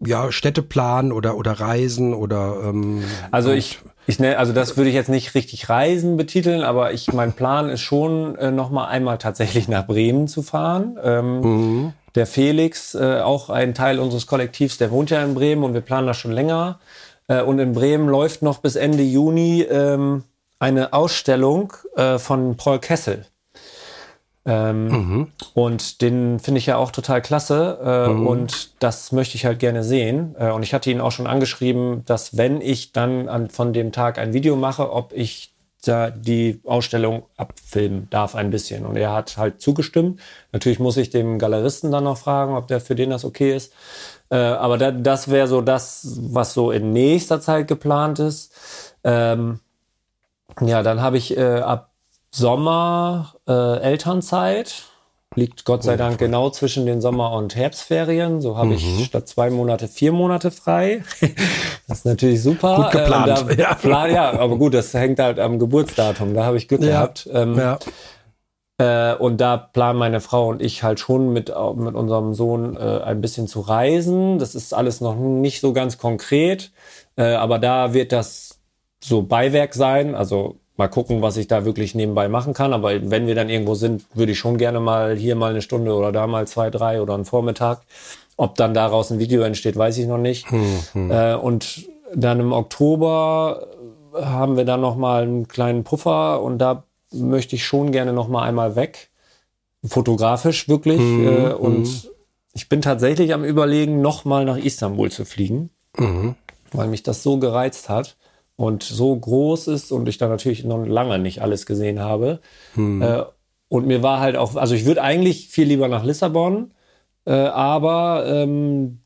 ja, Städteplan oder, oder Reisen oder ähm, Also ich, ich ne, also das würde ich jetzt nicht richtig Reisen betiteln, aber ich, mein Plan ist schon, äh, noch mal einmal tatsächlich nach Bremen zu fahren. Ähm, mhm. Der Felix, äh, auch ein Teil unseres Kollektivs, der wohnt ja in Bremen und wir planen das schon länger. Äh, und in Bremen läuft noch bis Ende Juni ähm, eine Ausstellung äh, von Paul Kessel. Ähm, mhm. Und den finde ich ja auch total klasse äh, mhm. und das möchte ich halt gerne sehen. Äh, und ich hatte ihn auch schon angeschrieben, dass wenn ich dann an, von dem Tag ein Video mache, ob ich da die Ausstellung abfilmen darf ein bisschen. Und er hat halt zugestimmt. Natürlich muss ich dem Galeristen dann noch fragen, ob der für den das okay ist. Äh, aber da, das wäre so das, was so in nächster Zeit geplant ist. Ähm, ja, dann habe ich äh, ab Sommer äh, Elternzeit. Liegt Gott sei Dank genau zwischen den Sommer- und Herbstferien. So habe mhm. ich statt zwei Monate vier Monate frei. das ist natürlich super. Gut geplant. Äh, da, ja. Ja, aber gut, das hängt halt am Geburtsdatum. Da habe ich Glück ja. gehabt. Ähm, ja. Äh, und da planen meine Frau und ich halt schon mit, mit unserem Sohn äh, ein bisschen zu reisen. Das ist alles noch nicht so ganz konkret. Äh, aber da wird das so Beiwerk sein. Also mal gucken, was ich da wirklich nebenbei machen kann. Aber wenn wir dann irgendwo sind, würde ich schon gerne mal hier mal eine Stunde oder da mal zwei, drei oder einen Vormittag. Ob dann daraus ein Video entsteht, weiß ich noch nicht. Hm, hm. Äh, und dann im Oktober haben wir dann noch mal einen kleinen Puffer und da möchte ich schon gerne noch mal einmal weg, fotografisch wirklich hm, äh, und hm. ich bin tatsächlich am überlegen, nochmal nach Istanbul zu fliegen, mhm. weil mich das so gereizt hat und so groß ist und ich da natürlich noch lange nicht alles gesehen habe. Mhm. Äh, und mir war halt auch, also ich würde eigentlich viel lieber nach Lissabon, äh, aber ähm,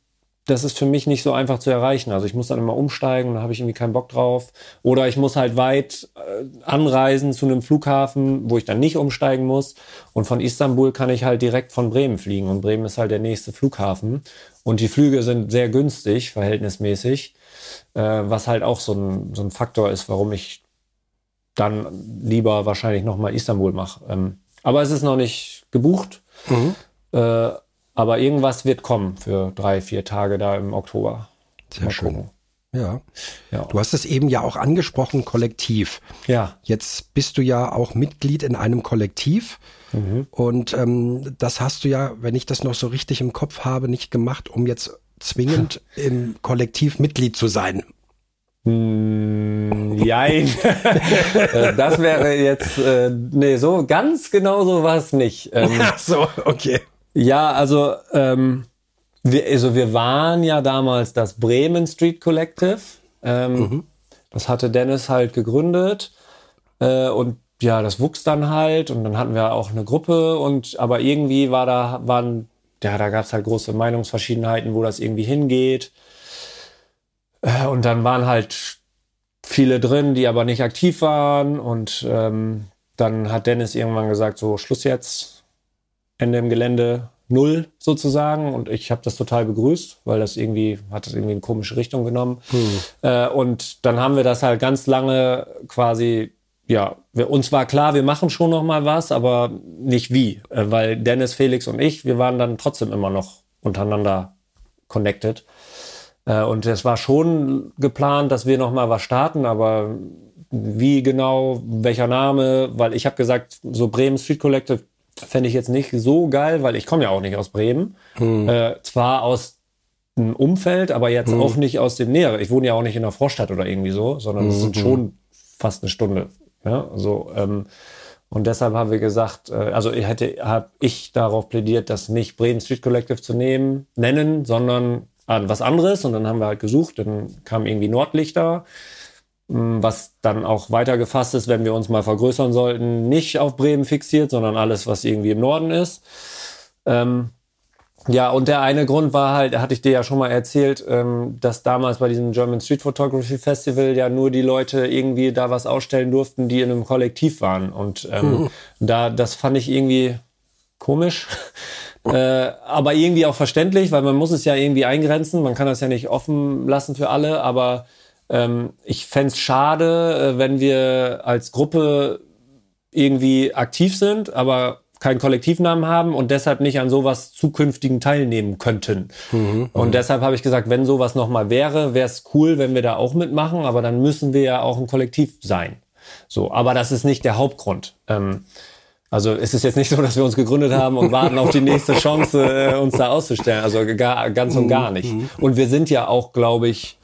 das ist für mich nicht so einfach zu erreichen. Also ich muss dann immer umsteigen, da habe ich irgendwie keinen Bock drauf. Oder ich muss halt weit äh, anreisen zu einem Flughafen, wo ich dann nicht umsteigen muss. Und von Istanbul kann ich halt direkt von Bremen fliegen. Und Bremen ist halt der nächste Flughafen. Und die Flüge sind sehr günstig, verhältnismäßig. Äh, was halt auch so ein, so ein Faktor ist, warum ich dann lieber wahrscheinlich nochmal Istanbul mache. Ähm, aber es ist noch nicht gebucht. Mhm. Äh, aber irgendwas wird kommen für drei, vier Tage da im Oktober. Sehr Mal schön. Gucken. Ja. ja. Du hast es eben ja auch angesprochen, Kollektiv. Ja. Jetzt bist du ja auch Mitglied in einem Kollektiv. Mhm. Und ähm, das hast du ja, wenn ich das noch so richtig im Kopf habe, nicht gemacht, um jetzt zwingend im Kollektiv Mitglied zu sein. Hm, jein. Äh, das wäre jetzt, äh, nee, so ganz genau so war es nicht. Ähm, Ach so, okay. Ja, also, ähm, wir, also wir waren ja damals das Bremen Street Collective. Ähm, mhm. Das hatte Dennis halt gegründet. Äh, und ja, das wuchs dann halt und dann hatten wir auch eine Gruppe und aber irgendwie war da, waren, ja, da gab es halt große Meinungsverschiedenheiten, wo das irgendwie hingeht. Äh, und dann waren halt viele drin, die aber nicht aktiv waren. Und ähm, dann hat Dennis irgendwann gesagt, so Schluss jetzt, Ende im Gelände null sozusagen und ich habe das total begrüßt, weil das irgendwie hat das irgendwie eine komische Richtung genommen. Hm. Äh, und dann haben wir das halt ganz lange quasi ja, wir, uns war klar, wir machen schon noch mal was, aber nicht wie, äh, weil Dennis, Felix und ich, wir waren dann trotzdem immer noch untereinander connected. Äh, und es war schon geplant, dass wir noch mal was starten, aber wie genau, welcher Name, weil ich habe gesagt, so Bremen Street Collective fände ich jetzt nicht so geil, weil ich komme ja auch nicht aus Bremen. Hm. Äh, zwar aus dem Umfeld, aber jetzt hm. auch nicht aus dem Näheren. Ich wohne ja auch nicht in der Vorstadt oder irgendwie so, sondern es hm. sind schon fast eine Stunde. Ja, so, ähm, und deshalb haben wir gesagt, äh, also ich hätte, habe ich darauf plädiert, das nicht Bremen Street Collective zu nehmen, nennen, sondern äh, was anderes. Und dann haben wir halt gesucht, dann kam irgendwie Nordlichter was dann auch weiter gefasst ist, wenn wir uns mal vergrößern sollten, nicht auf Bremen fixiert, sondern alles, was irgendwie im Norden ist. Ähm, ja, und der eine Grund war halt, hatte ich dir ja schon mal erzählt, ähm, dass damals bei diesem German Street Photography Festival ja nur die Leute irgendwie da was ausstellen durften, die in einem Kollektiv waren. Und ähm, mhm. da, das fand ich irgendwie komisch. Äh, aber irgendwie auch verständlich, weil man muss es ja irgendwie eingrenzen. Man kann das ja nicht offen lassen für alle, aber ähm, ich fände es schade, äh, wenn wir als Gruppe irgendwie aktiv sind, aber keinen Kollektivnamen haben und deshalb nicht an sowas zukünftigen teilnehmen könnten. Mhm, und mhm. deshalb habe ich gesagt, wenn sowas nochmal wäre, wäre es cool, wenn wir da auch mitmachen, aber dann müssen wir ja auch ein Kollektiv sein. So, aber das ist nicht der Hauptgrund. Ähm, also es ist jetzt nicht so, dass wir uns gegründet haben und warten auf die nächste Chance, äh, uns da auszustellen. Also gar, ganz und gar nicht. Mhm. Und wir sind ja auch, glaube ich,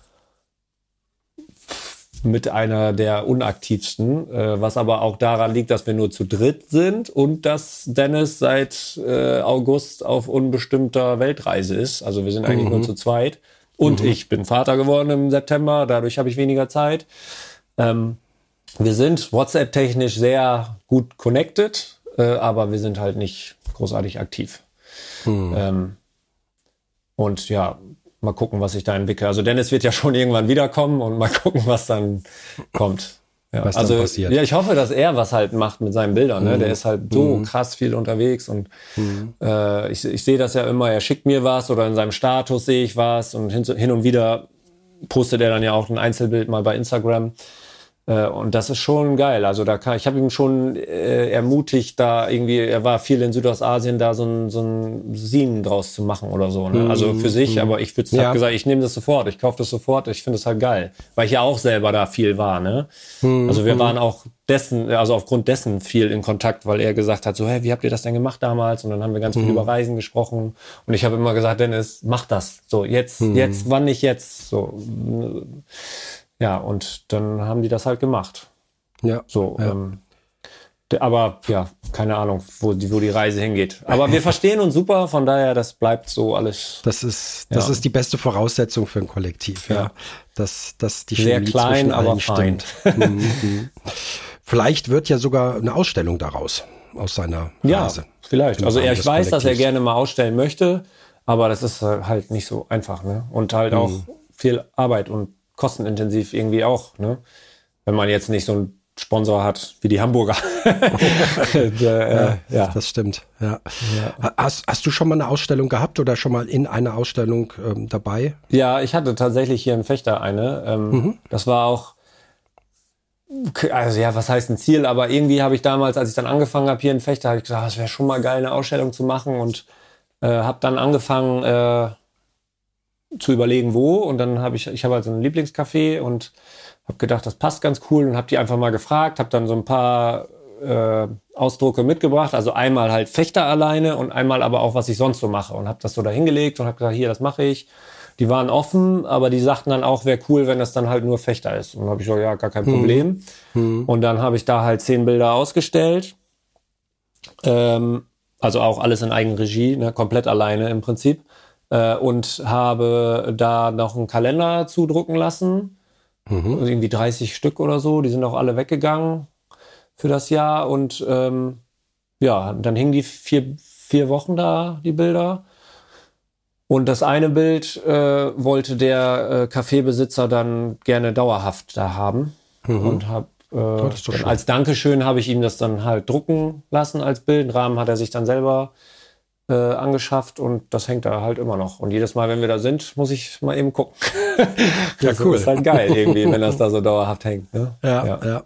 mit einer der unaktivsten, äh, was aber auch daran liegt, dass wir nur zu dritt sind und dass Dennis seit äh, August auf unbestimmter Weltreise ist. Also wir sind eigentlich mhm. nur zu zweit. Und mhm. ich bin Vater geworden im September, dadurch habe ich weniger Zeit. Ähm, wir sind WhatsApp-technisch sehr gut connected, äh, aber wir sind halt nicht großartig aktiv. Mhm. Ähm, und ja, mal gucken, was sich da entwickelt. Also Dennis wird ja schon irgendwann wiederkommen und mal gucken, was dann kommt. Ja, was also, passiert. Ja, ich hoffe, dass er was halt macht mit seinen Bildern. Ne? Mhm. Der ist halt so mhm. krass viel unterwegs und mhm. äh, ich, ich sehe das ja immer. Er schickt mir was oder in seinem Status sehe ich was und hin, hin und wieder postet er dann ja auch ein Einzelbild mal bei Instagram. Äh, und das ist schon geil. Also da kann, ich habe ihm schon äh, ermutigt, da irgendwie, er war viel in Südostasien, da so ein, so ein Sin draus zu machen oder so. Ne? Also für sich, mhm. aber ich würde ja. gesagt, ich nehme das sofort, ich kaufe das sofort, ich finde es halt geil. Weil ich ja auch selber da viel war, ne? Mhm. Also wir waren auch dessen, also aufgrund dessen viel in Kontakt, weil er gesagt hat, so, hey, wie habt ihr das denn gemacht damals? Und dann haben wir ganz viel mhm. über Reisen gesprochen. Und ich habe immer gesagt, Dennis, mach das. So, jetzt, mhm. jetzt, wann nicht jetzt? So ja, und dann haben die das halt gemacht. Ja. So, ja. Ähm, Aber ja, keine Ahnung, wo die, wo die Reise hingeht. Aber wir verstehen uns super, von daher, das bleibt so alles. Das ist, das ja. ist die beste Voraussetzung für ein Kollektiv, ja. ja. Dass, dass die Sehr klein, aber fein. Mhm, mhm. Vielleicht wird ja sogar eine Ausstellung daraus, aus seiner Reise. Ja, vielleicht. Also er, ich weiß, dass er gerne mal ausstellen möchte, aber das ist halt nicht so einfach, ne? Und halt mhm. auch viel Arbeit und kostenintensiv irgendwie auch, ne? Wenn man jetzt nicht so ein Sponsor hat, wie die Hamburger. ja, ja, das stimmt. Ja. ja. Hast, hast du schon mal eine Ausstellung gehabt oder schon mal in einer Ausstellung ähm, dabei? Ja, ich hatte tatsächlich hier in Fechter eine. Ähm, mhm. Das war auch, also ja, was heißt ein Ziel, aber irgendwie habe ich damals, als ich dann angefangen habe hier in Fechter, habe ich gesagt, es wäre schon mal geil, eine Ausstellung zu machen und äh, habe dann angefangen äh, zu überlegen, wo. Und dann habe ich, ich habe halt so ein Lieblingscafé und habe gedacht, das passt ganz cool und habe die einfach mal gefragt, habe dann so ein paar äh, Ausdrucke mitgebracht, also einmal halt Fechter alleine und einmal aber auch, was ich sonst so mache und habe das so da hingelegt und habe gesagt, hier, das mache ich. Die waren offen, aber die sagten dann auch, wäre cool, wenn das dann halt nur Fechter ist. Und dann habe ich gesagt, ja, gar kein Problem. Mhm. Und dann habe ich da halt zehn Bilder ausgestellt. Ähm, also auch alles in Eigenregie, ne, komplett alleine im Prinzip. Äh, und habe da noch einen Kalender zudrucken lassen Mhm. Also irgendwie 30 Stück oder so. Die sind auch alle weggegangen für das Jahr. Und ähm, ja, dann hingen die vier, vier Wochen da, die Bilder. Und das eine Bild äh, wollte der äh, Kaffeebesitzer dann gerne dauerhaft da haben. Mhm. Und hab, äh, oh, als Dankeschön habe ich ihm das dann halt drucken lassen als Bild. Den Rahmen hat er sich dann selber äh, angeschafft und das hängt da halt immer noch. Und jedes Mal, wenn wir da sind, muss ich mal eben gucken. ja, cool. ist halt geil irgendwie, wenn das da so dauerhaft hängt. Ne? Ja, ja, ja.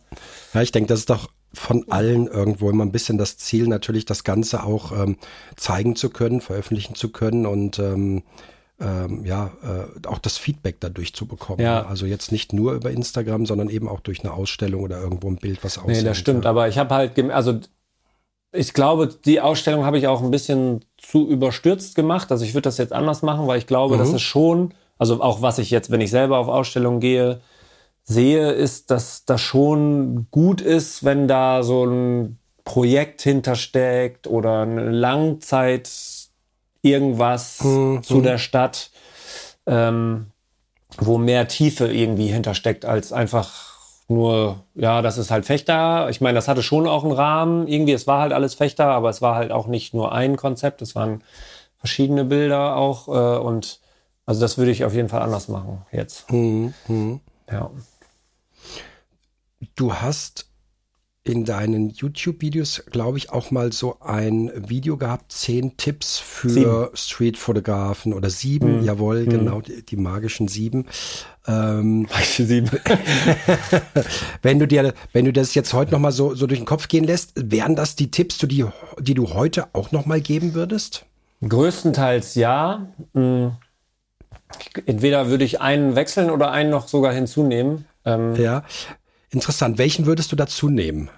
Ja, ich denke, das ist doch von allen irgendwo immer ein bisschen das Ziel, natürlich das Ganze auch ähm, zeigen zu können, veröffentlichen zu können und ähm, ähm, ja, äh, auch das Feedback dadurch zu bekommen. Ja. Also jetzt nicht nur über Instagram, sondern eben auch durch eine Ausstellung oder irgendwo ein Bild, was aussieht. Nee, das stimmt, ja. aber ich habe halt, also ich glaube, die Ausstellung habe ich auch ein bisschen zu überstürzt gemacht. Also ich würde das jetzt anders machen, weil ich glaube, mhm. dass es schon, also auch was ich jetzt, wenn ich selber auf Ausstellungen gehe, sehe, ist, dass das schon gut ist, wenn da so ein Projekt hintersteckt oder eine Langzeit irgendwas mhm. zu der Stadt, ähm, wo mehr Tiefe irgendwie hintersteckt als einfach nur, ja, das ist halt Fechter. Ich meine, das hatte schon auch einen Rahmen. Irgendwie, es war halt alles Fechter, aber es war halt auch nicht nur ein Konzept. Es waren verschiedene Bilder auch. Äh, und also das würde ich auf jeden Fall anders machen jetzt. Mhm. mhm. Ja. Du hast in deinen YouTube-Videos, glaube ich, auch mal so ein Video gehabt, zehn Tipps für Street-Fotografen oder sieben, mhm. jawohl, mhm. genau, die, die, magischen sieben. Ähm, sieben. wenn du dir, wenn du das jetzt heute nochmal so, so durch den Kopf gehen lässt, wären das die Tipps, die, die du heute auch nochmal geben würdest? Größtenteils ja. Hm. Entweder würde ich einen wechseln oder einen noch sogar hinzunehmen. Ähm, ja, interessant. Welchen würdest du dazu nehmen?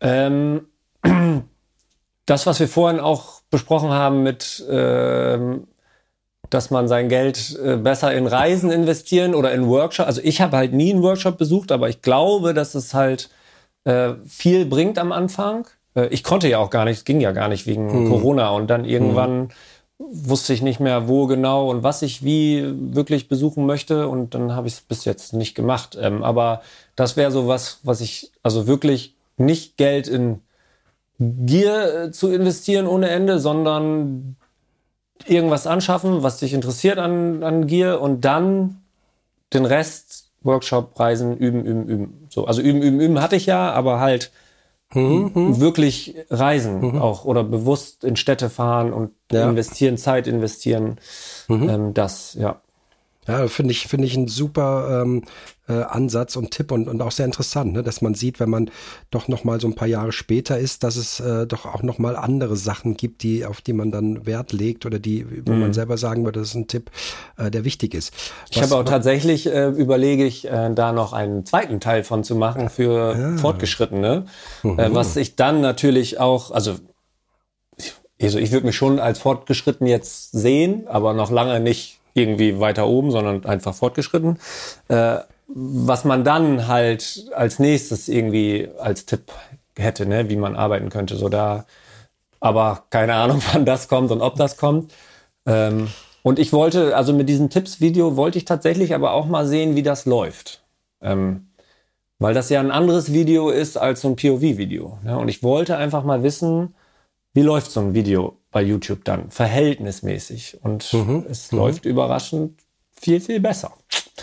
Ähm, das, was wir vorhin auch besprochen haben mit, ähm, dass man sein Geld äh, besser in Reisen investieren oder in Workshops. Also ich habe halt nie einen Workshop besucht, aber ich glaube, dass es halt äh, viel bringt am Anfang. Äh, ich konnte ja auch gar nicht, es ging ja gar nicht wegen hm. Corona und dann irgendwann hm. wusste ich nicht mehr, wo genau und was ich wie wirklich besuchen möchte und dann habe ich es bis jetzt nicht gemacht. Ähm, aber das wäre so was, was ich also wirklich nicht Geld in Gier äh, zu investieren ohne Ende, sondern irgendwas anschaffen, was dich interessiert an, an Gier und dann den Rest Workshop, Reisen, üben, üben, üben. So, also üben, üben, üben hatte ich ja, aber halt mhm. wirklich reisen mhm. auch oder bewusst in Städte fahren und ja. investieren, Zeit investieren. Mhm. Ähm, das, ja. Ja, finde ich, finde ich ein super ähm, äh, Ansatz und Tipp und, und auch sehr interessant, ne? dass man sieht, wenn man doch noch mal so ein paar Jahre später ist, dass es äh, doch auch noch mal andere Sachen gibt, die auf die man dann Wert legt oder die, wo mhm. man selber sagen würde, das ist ein Tipp, äh, der wichtig ist. Was, ich habe auch tatsächlich äh, überlege ich, äh, da noch einen zweiten Teil von zu machen für ja. Fortgeschrittene, mhm. äh, was ich dann natürlich auch, also also ich würde mich schon als fortgeschritten jetzt sehen, aber noch lange nicht irgendwie weiter oben, sondern einfach fortgeschritten. Äh, was man dann halt als nächstes irgendwie als Tipp hätte, ne, wie man arbeiten könnte. So da, aber keine Ahnung, wann das kommt und ob das kommt. Ähm, und ich wollte, also mit diesem Tipps-Video wollte ich tatsächlich aber auch mal sehen, wie das läuft. Ähm, weil das ja ein anderes Video ist als so ein POV-Video. Ne? Und ich wollte einfach mal wissen, wie läuft so ein Video bei YouTube dann? Verhältnismäßig. Und mhm. es mhm. läuft überraschend viel, viel besser.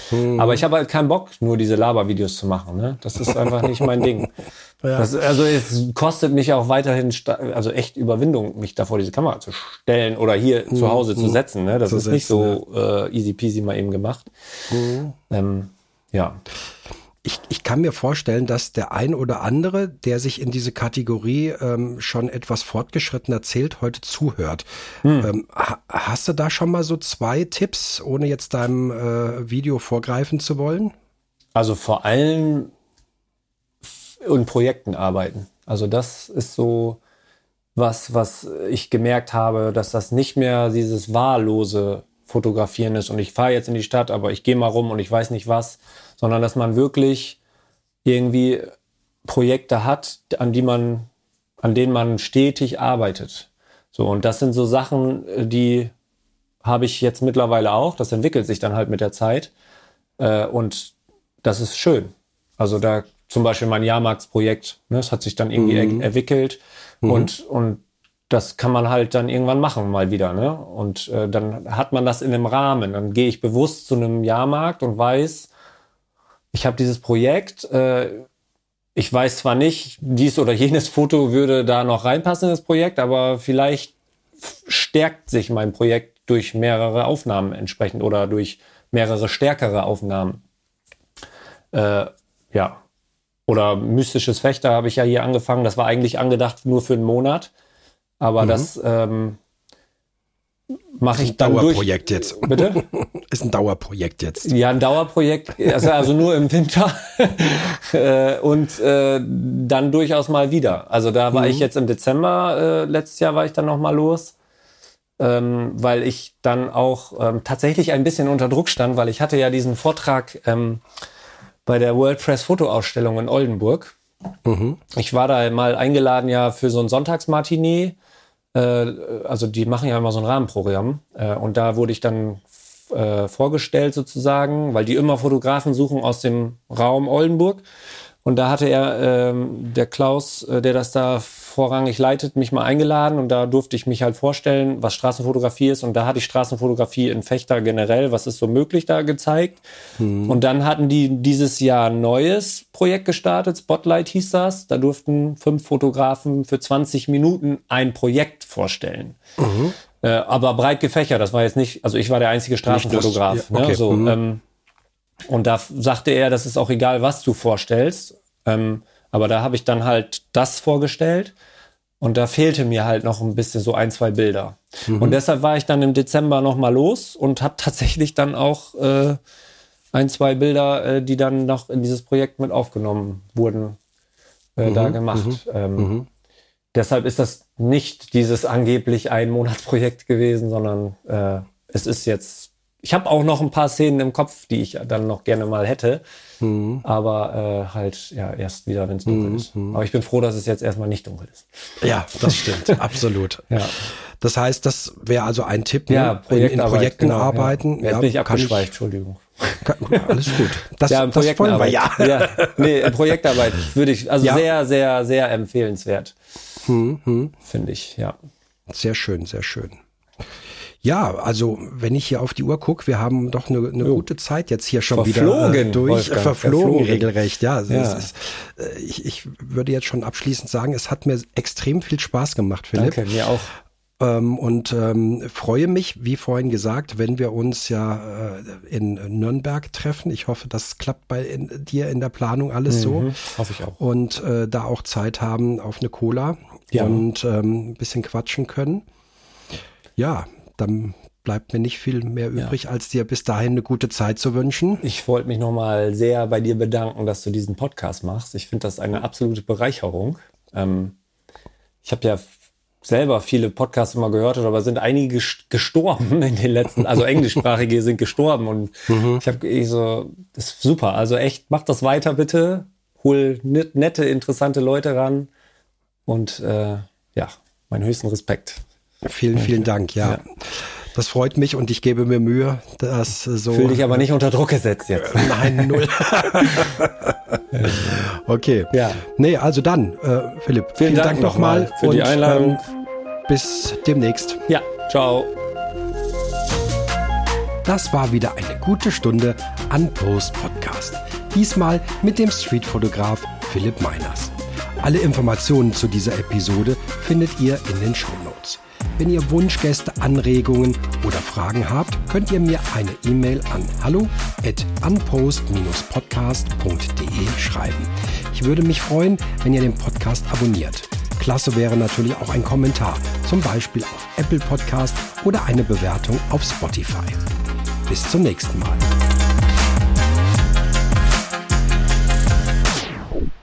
Mhm. Aber ich habe halt keinen Bock, nur diese Laber-Videos zu machen. Ne? Das ist einfach nicht mein Ding. Ja. Das, also es kostet mich auch weiterhin, also echt Überwindung, mich da vor diese Kamera zu stellen oder hier mhm. zu Hause zu mhm. setzen. Ne? Das zu ist setzen, nicht so ja. äh, easy peasy mal eben gemacht. Mhm. Ähm, ja ich, ich kann mir vorstellen, dass der ein oder andere, der sich in diese Kategorie ähm, schon etwas fortgeschritten erzählt, heute zuhört. Hm. Ähm, hast du da schon mal so zwei Tipps, ohne jetzt deinem äh, Video vorgreifen zu wollen? Also vor allem in Projekten arbeiten. Also das ist so was, was ich gemerkt habe, dass das nicht mehr dieses wahllose Fotografieren ist und ich fahre jetzt in die Stadt, aber ich gehe mal rum und ich weiß nicht was, sondern dass man wirklich irgendwie Projekte hat, an die man, an denen man stetig arbeitet. So, und das sind so Sachen, die habe ich jetzt mittlerweile auch. Das entwickelt sich dann halt mit der Zeit. Äh, und das ist schön. Also da zum Beispiel mein Jahrmarktsprojekt, ne, das hat sich dann irgendwie mhm. entwickelt mhm. und, und das kann man halt dann irgendwann machen, mal wieder. Ne? Und äh, dann hat man das in einem Rahmen. Dann gehe ich bewusst zu einem Jahrmarkt und weiß, ich habe dieses Projekt, äh, ich weiß zwar nicht, dies oder jenes Foto würde da noch reinpassen in das Projekt, aber vielleicht stärkt sich mein Projekt durch mehrere Aufnahmen entsprechend oder durch mehrere stärkere Aufnahmen. Äh, ja. Oder mystisches Fechter habe ich ja hier angefangen. Das war eigentlich angedacht nur für einen Monat. Aber mhm. das ähm, mache ich dann Dauerprojekt durch. jetzt. Bitte? Ist ein Dauerprojekt jetzt. Ja, ein Dauerprojekt, also, also nur im Winter äh, und äh, dann durchaus mal wieder. Also da war mhm. ich jetzt im Dezember, äh, letztes Jahr war ich dann noch mal los, ähm, weil ich dann auch ähm, tatsächlich ein bisschen unter Druck stand, weil ich hatte ja diesen Vortrag ähm, bei der World Press Fotoausstellung in Oldenburg. Mhm. Ich war da mal eingeladen ja für so ein Sonntagsmartinet äh, also die machen ja immer so ein Rahmenprogramm äh, und da wurde ich dann äh, vorgestellt sozusagen, weil die immer Fotografen suchen aus dem Raum Oldenburg. Und da hatte er, ähm, der Klaus, äh, der das da vorrangig leitet, mich mal eingeladen und da durfte ich mich halt vorstellen, was Straßenfotografie ist. Und da hatte ich Straßenfotografie in Fechter generell, was ist so möglich da gezeigt. Mhm. Und dann hatten die dieses Jahr ein neues Projekt gestartet, Spotlight hieß das. Da durften fünf Fotografen für 20 Minuten ein Projekt vorstellen. Mhm. Äh, aber breit gefächert, das war jetzt nicht, also ich war der einzige Straßenfotograf. Das, ja, okay. ne, so, mhm. ähm, und da sagte er, das ist auch egal, was du vorstellst. Ähm, aber da habe ich dann halt das vorgestellt und da fehlte mir halt noch ein bisschen so ein, zwei Bilder. Mhm. Und deshalb war ich dann im Dezember nochmal los und habe tatsächlich dann auch äh, ein, zwei Bilder, äh, die dann noch in dieses Projekt mit aufgenommen wurden, äh, mhm. da gemacht. Mhm. Ähm, mhm. deshalb ist das nicht dieses angeblich ein Monatsprojekt gewesen, sondern äh, es ist jetzt ich habe auch noch ein paar Szenen im Kopf, die ich dann noch gerne mal hätte. Mhm. Aber äh, halt ja erst wieder, wenn es dunkel mhm. ist. Aber ich bin froh, dass es jetzt erstmal nicht dunkel ist. Ja, das stimmt. Absolut. Ja. Das heißt, das wäre also ein Tipp, ne? ja, in, in, Projekten genau, arbeiten. Ja. Jetzt bin ich abgeschweift, Entschuldigung. Kann, alles gut. Das, ja, das wollen wir, ja. ja. Nee, in Projektarbeit würde ich, also ja. sehr, sehr, sehr empfehlenswert. Hm, hm. Finde ich, ja. Sehr schön, sehr schön. Ja, also wenn ich hier auf die Uhr gucke, wir haben doch eine, eine gute Zeit jetzt hier schon verflogen, wieder äh, durch. Wolfgang, verflogen, verflogen, regelrecht, ja. Also ja. Ist, äh, ich, ich würde jetzt schon abschließend sagen, es hat mir extrem viel Spaß gemacht, Philipp. Danke, mir auch ähm, und ähm, freue mich, wie vorhin gesagt, wenn wir uns ja äh, in Nürnberg treffen. Ich hoffe, das klappt bei in, dir in der Planung alles mhm, so. Hoffe ich auch. Und äh, da auch Zeit haben auf eine Cola ja. und ähm, ein bisschen quatschen können. Ja, dann bleibt mir nicht viel mehr übrig, ja. als dir bis dahin eine gute Zeit zu wünschen. Ich wollte mich nochmal sehr bei dir bedanken, dass du diesen Podcast machst. Ich finde das eine absolute Bereicherung. Ähm, ich habe ja selber viele Podcasts immer gehört, aber sind einige gestorben in den letzten, also englischsprachige sind gestorben und mhm. ich habe ich so, das ist super. Also echt, mach das weiter bitte, hol nette, interessante Leute ran Und äh, ja, meinen höchsten Respekt. Vielen, vielen Dank, ja. ja. Das freut mich und ich gebe mir Mühe, dass so. Fühl dich aber nicht unter Druck gesetzt jetzt. Nein, null. okay. Ja. Nee, also dann, äh, Philipp, vielen, vielen Dank, Dank nochmal für und, die Einladung. Ähm, bis demnächst. Ja, ciao. Das war wieder eine gute Stunde an Post Podcast. Diesmal mit dem Streetfotograf Philipp Meiners. Alle Informationen zu dieser Episode findet ihr in den Shownotes. Wenn ihr Wunschgäste, Anregungen oder Fragen habt, könnt ihr mir eine E-Mail an hallo at unpost-podcast.de schreiben. Ich würde mich freuen, wenn ihr den Podcast abonniert. Klasse wäre natürlich auch ein Kommentar, zum Beispiel auf Apple Podcast oder eine Bewertung auf Spotify. Bis zum nächsten Mal.